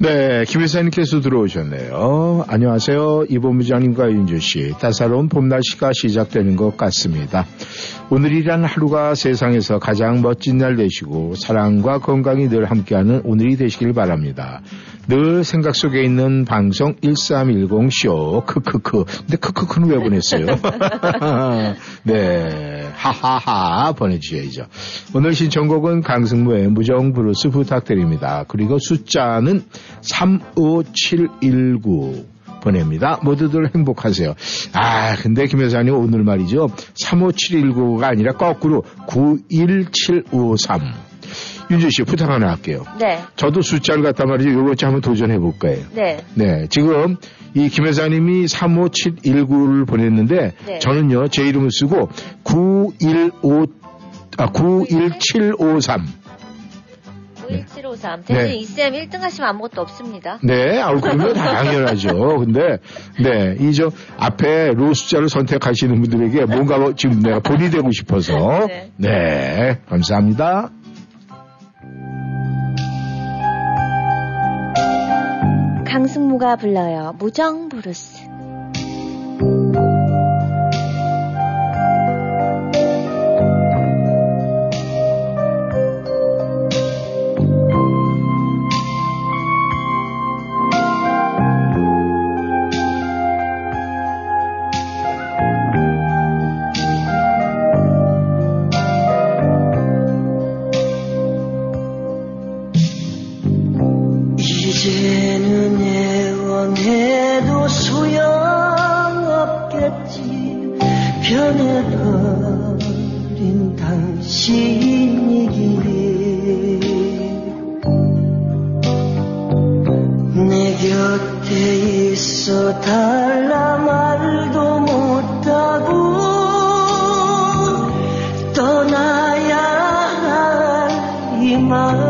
네, 김혜사님께서 들어오셨네요. 안녕하세요. 이본부장님과 윤주 씨. 따사로운 봄 날씨가 시작되는 것 같습니다. 오늘이란 하루가 세상에서 가장 멋진 날 되시고 사랑과 건강이 늘 함께하는 오늘이 되시길 바랍니다. 늘 생각 속에 있는 방송 1310쇼 크크크. 근데 크크크는 왜 보냈어요? 네, 하하하 보내주셔야죠. 오늘 신청곡은 강승무의 무정 브루스 부탁드립니다. 그리고 숫자는 35719 보냅니다. 모두들 행복하세요. 아, 근데 김 여사님 오늘 말이죠. 35719가 아니라 거꾸로 91753. 윤주 씨 부탁 하나 할게요. 네. 저도 숫자를 갖다 말이죠. 주 한번 도전해 볼 거예요. 네. 네, 지금 이 김 회사님이 35719를 보냈는데 네. 저는요 제 이름을 쓰고 915 아, 91753. 91753. 대신 네. 이쌤 1등 하시면 아무것도 없습니다. 네, 아우 그러면 당연하죠. 근데 네, 이 저 앞에 로 숫자를 선택하시는 분들에게 뭔가 뭐 지금 내가 본이 되고 싶어서 네. 네, 감사합니다. 강승무가 불러요. 무정 브루스. 달라 말도 못하고 떠나야 할 이 마음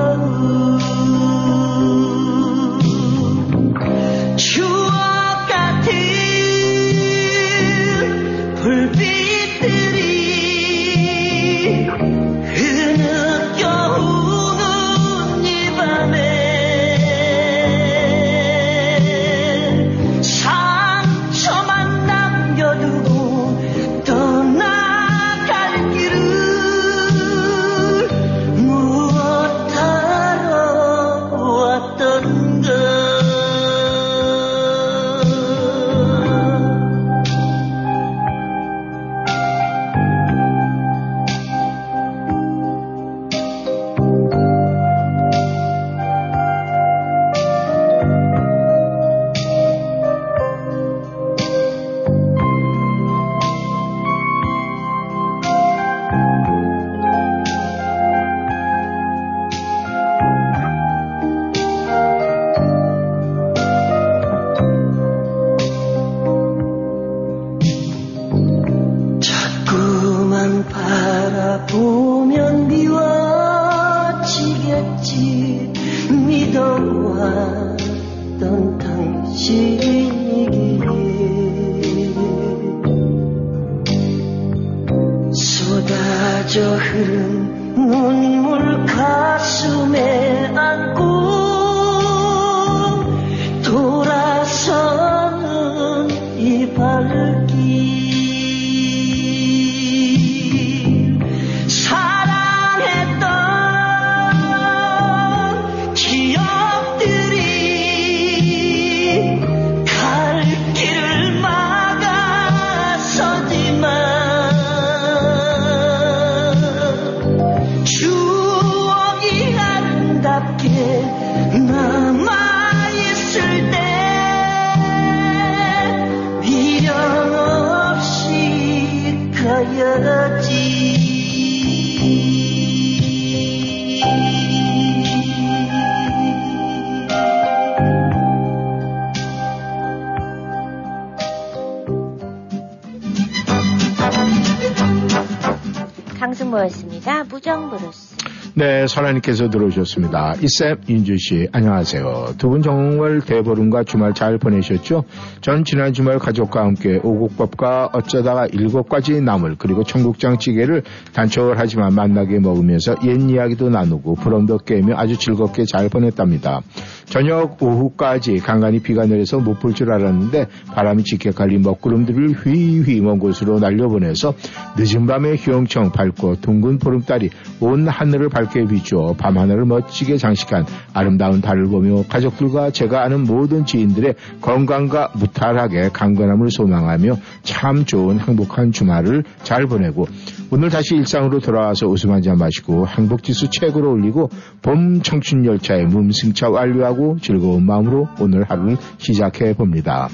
네, 설아님께서 들어오셨습니다. 이쌤, 윤주씨, 안녕하세요. 두 분 정말 대보름과 주말 잘 보내셨죠? 전 지난 주말 가족과 함께 오곡밥과 어쩌다가 일곱 가지 나물, 그리고 청국장 찌개를 단촐하지만 만나게 먹으면서 옛 이야기도 나누고 부럼도 깨며 아주 즐겁게 잘 보냈답니다. 저녁 오후까지 간간히 비가 내려서 못 볼 줄 알았는데 바람이 짙게 갈린 먹구름들을 휘휘 먼 곳으로 날려보내서 늦은 밤에 휘영청 밝고 둥근 보름달이 온 하늘을 밝게 비추어 밤하늘을 멋지게 장식한 아름다운 달을 보며 가족들과 제가 아는 모든 지인들의 건강과 무탈하게 강건함을 소망하며 참 좋은 행복한 주말을 잘 보내고 오늘 다시 일상으로 돌아와서 웃음 한 잔 마시고 행복지수 최고로 올리고 봄 청춘열차의 몸승차 완료하고 즐거운 마음으로 오늘 하루를 시작해 봅니다.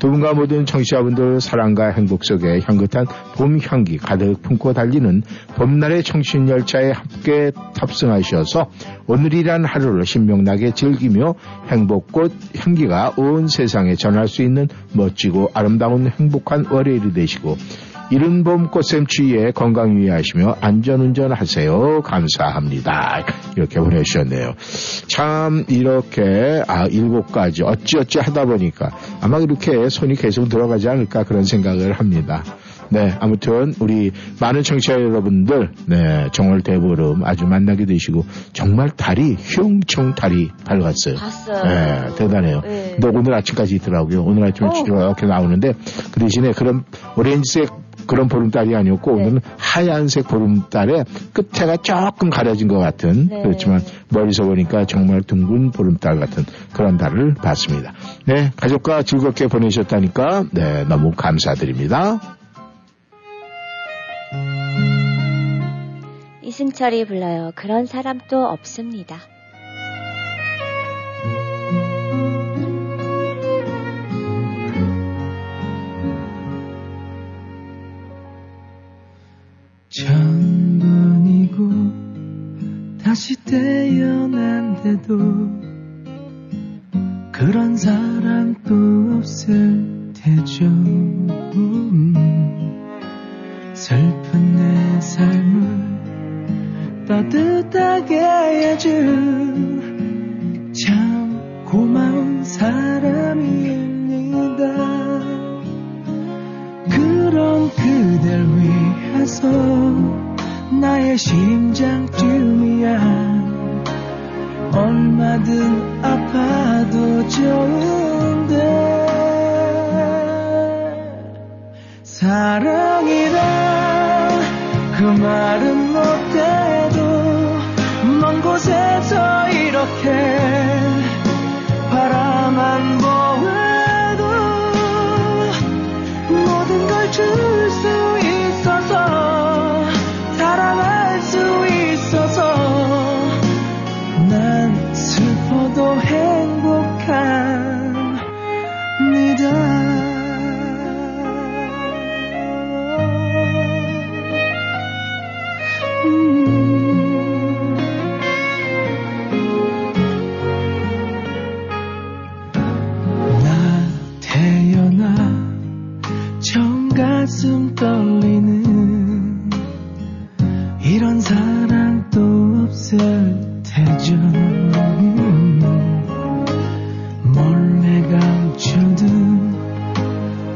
두 분과 모든 청취자분들 사랑과 행복 속에 향긋한 봄 향기 가득 품고 달리는 봄날의 청춘열차에 함께 탑승하셔서 오늘이란 하루를 신명나게 즐기며 행복꽃 향기가 온 세상에 전할 수 있는 멋지고 아름다운 행복한 월요일이 되시고 이른 봄 꽃샘 추위에 건강 유의하시며 안전운전 하세요. 감사합니다. 이렇게 보내주셨네요. 참 이렇게 아 일곱 가지 어찌어찌 하다 보니까 아마 이렇게 손이 계속 들어가지 않을까 그런 생각을 합니다. 네, 아무튼 우리 많은 청취자 여러분들, 네, 정월 대보름 아주 만나게 되시고 정말 달이 흉청 달이 밝았어요. 봤어요. 네, 대단해요. 네. 근데 오늘 아침까지 있더라고요. 오늘 아침에 어. 이렇게 나오는데 그 대신에 그런 오렌지색 그런 보름달이 아니었고 네. 오늘은 하얀색 보름달에 끝에가 조금 가려진 것 같은 네. 그렇지만 멀리서 보니까 정말 둥근 보름달 같은 그런 달을 봤습니다. 네, 가족과 즐겁게 보내셨다니까 네, 너무 감사드립니다. 이승철이 불러요. 그런 사람도 없습니다. 천번이고 다시 태어난데도 그런 사람도 없을 테죠 음, 슬픈 내 삶을 따뜻하게 해준 참 고마운 사람입니다. 그런 그댈 위해서 나의 심장쯤이야 얼마든 아파도 좋은데 사랑이란 그 말은 못해도 먼 곳에서 이렇게 바라만 보아도 모든 걸 줄 수 있어서 사랑할 수 있어서 난 슬퍼도 행 가슴 떨리는 이런 사랑도 없을 테죠. 몰래 감춰둔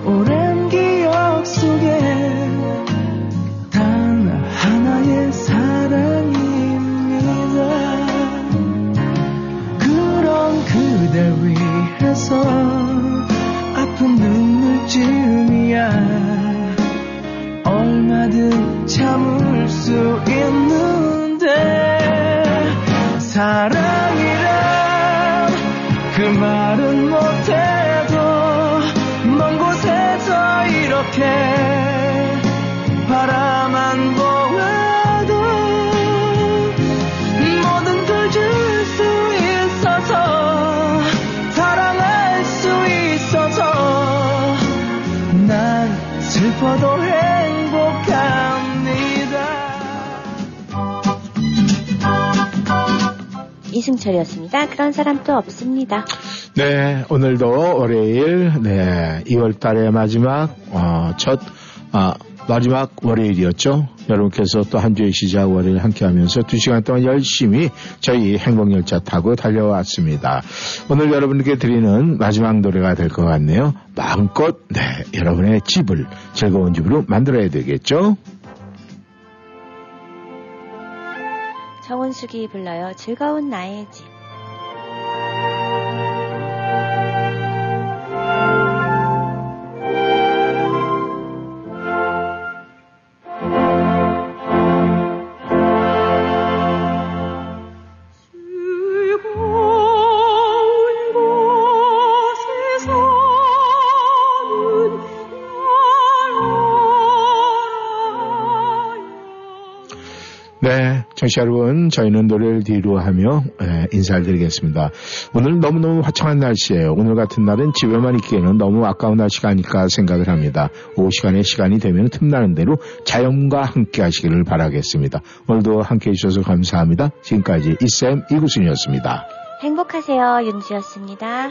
오랜 기억 속에 단 하나의 사랑입니다 그런 그댈 위해서 이승철이었습니다. 그런 사람도 없습니다. 네, 오늘도 월요일, 네, 2월 달의 마지막, 어, 첫, 아, 마지막 월요일이었죠. 여러분께서 또 한 주의 시작 월요일 함께 하면서 두 시간 동안 열심히 저희 행복열차 타고 달려왔습니다. 오늘 여러분께 드리는 마지막 노래가 될 것 같네요. 마음껏, 네, 여러분의 집을 즐거운 집으로 만들어야 되겠죠? 정은숙이 불러요. 즐거운 나의 집. 청취자 여러분, 저희는 노래를 뒤로 하며 에, 인사를 드리겠습니다. 오늘 너무너무 화창한 날씨예요. 오늘 같은 날은 집에만 있기에는 너무 아까운 날씨가 아닐까 생각을 합니다. 오후 시간에 시간이 되면 틈나는 대로 자연과 함께 하시기를 바라겠습니다. 오늘도 함께 해주셔서 감사합니다. 지금까지 이쌤 이구순이었습니다. 행복하세요. 윤지였습니다.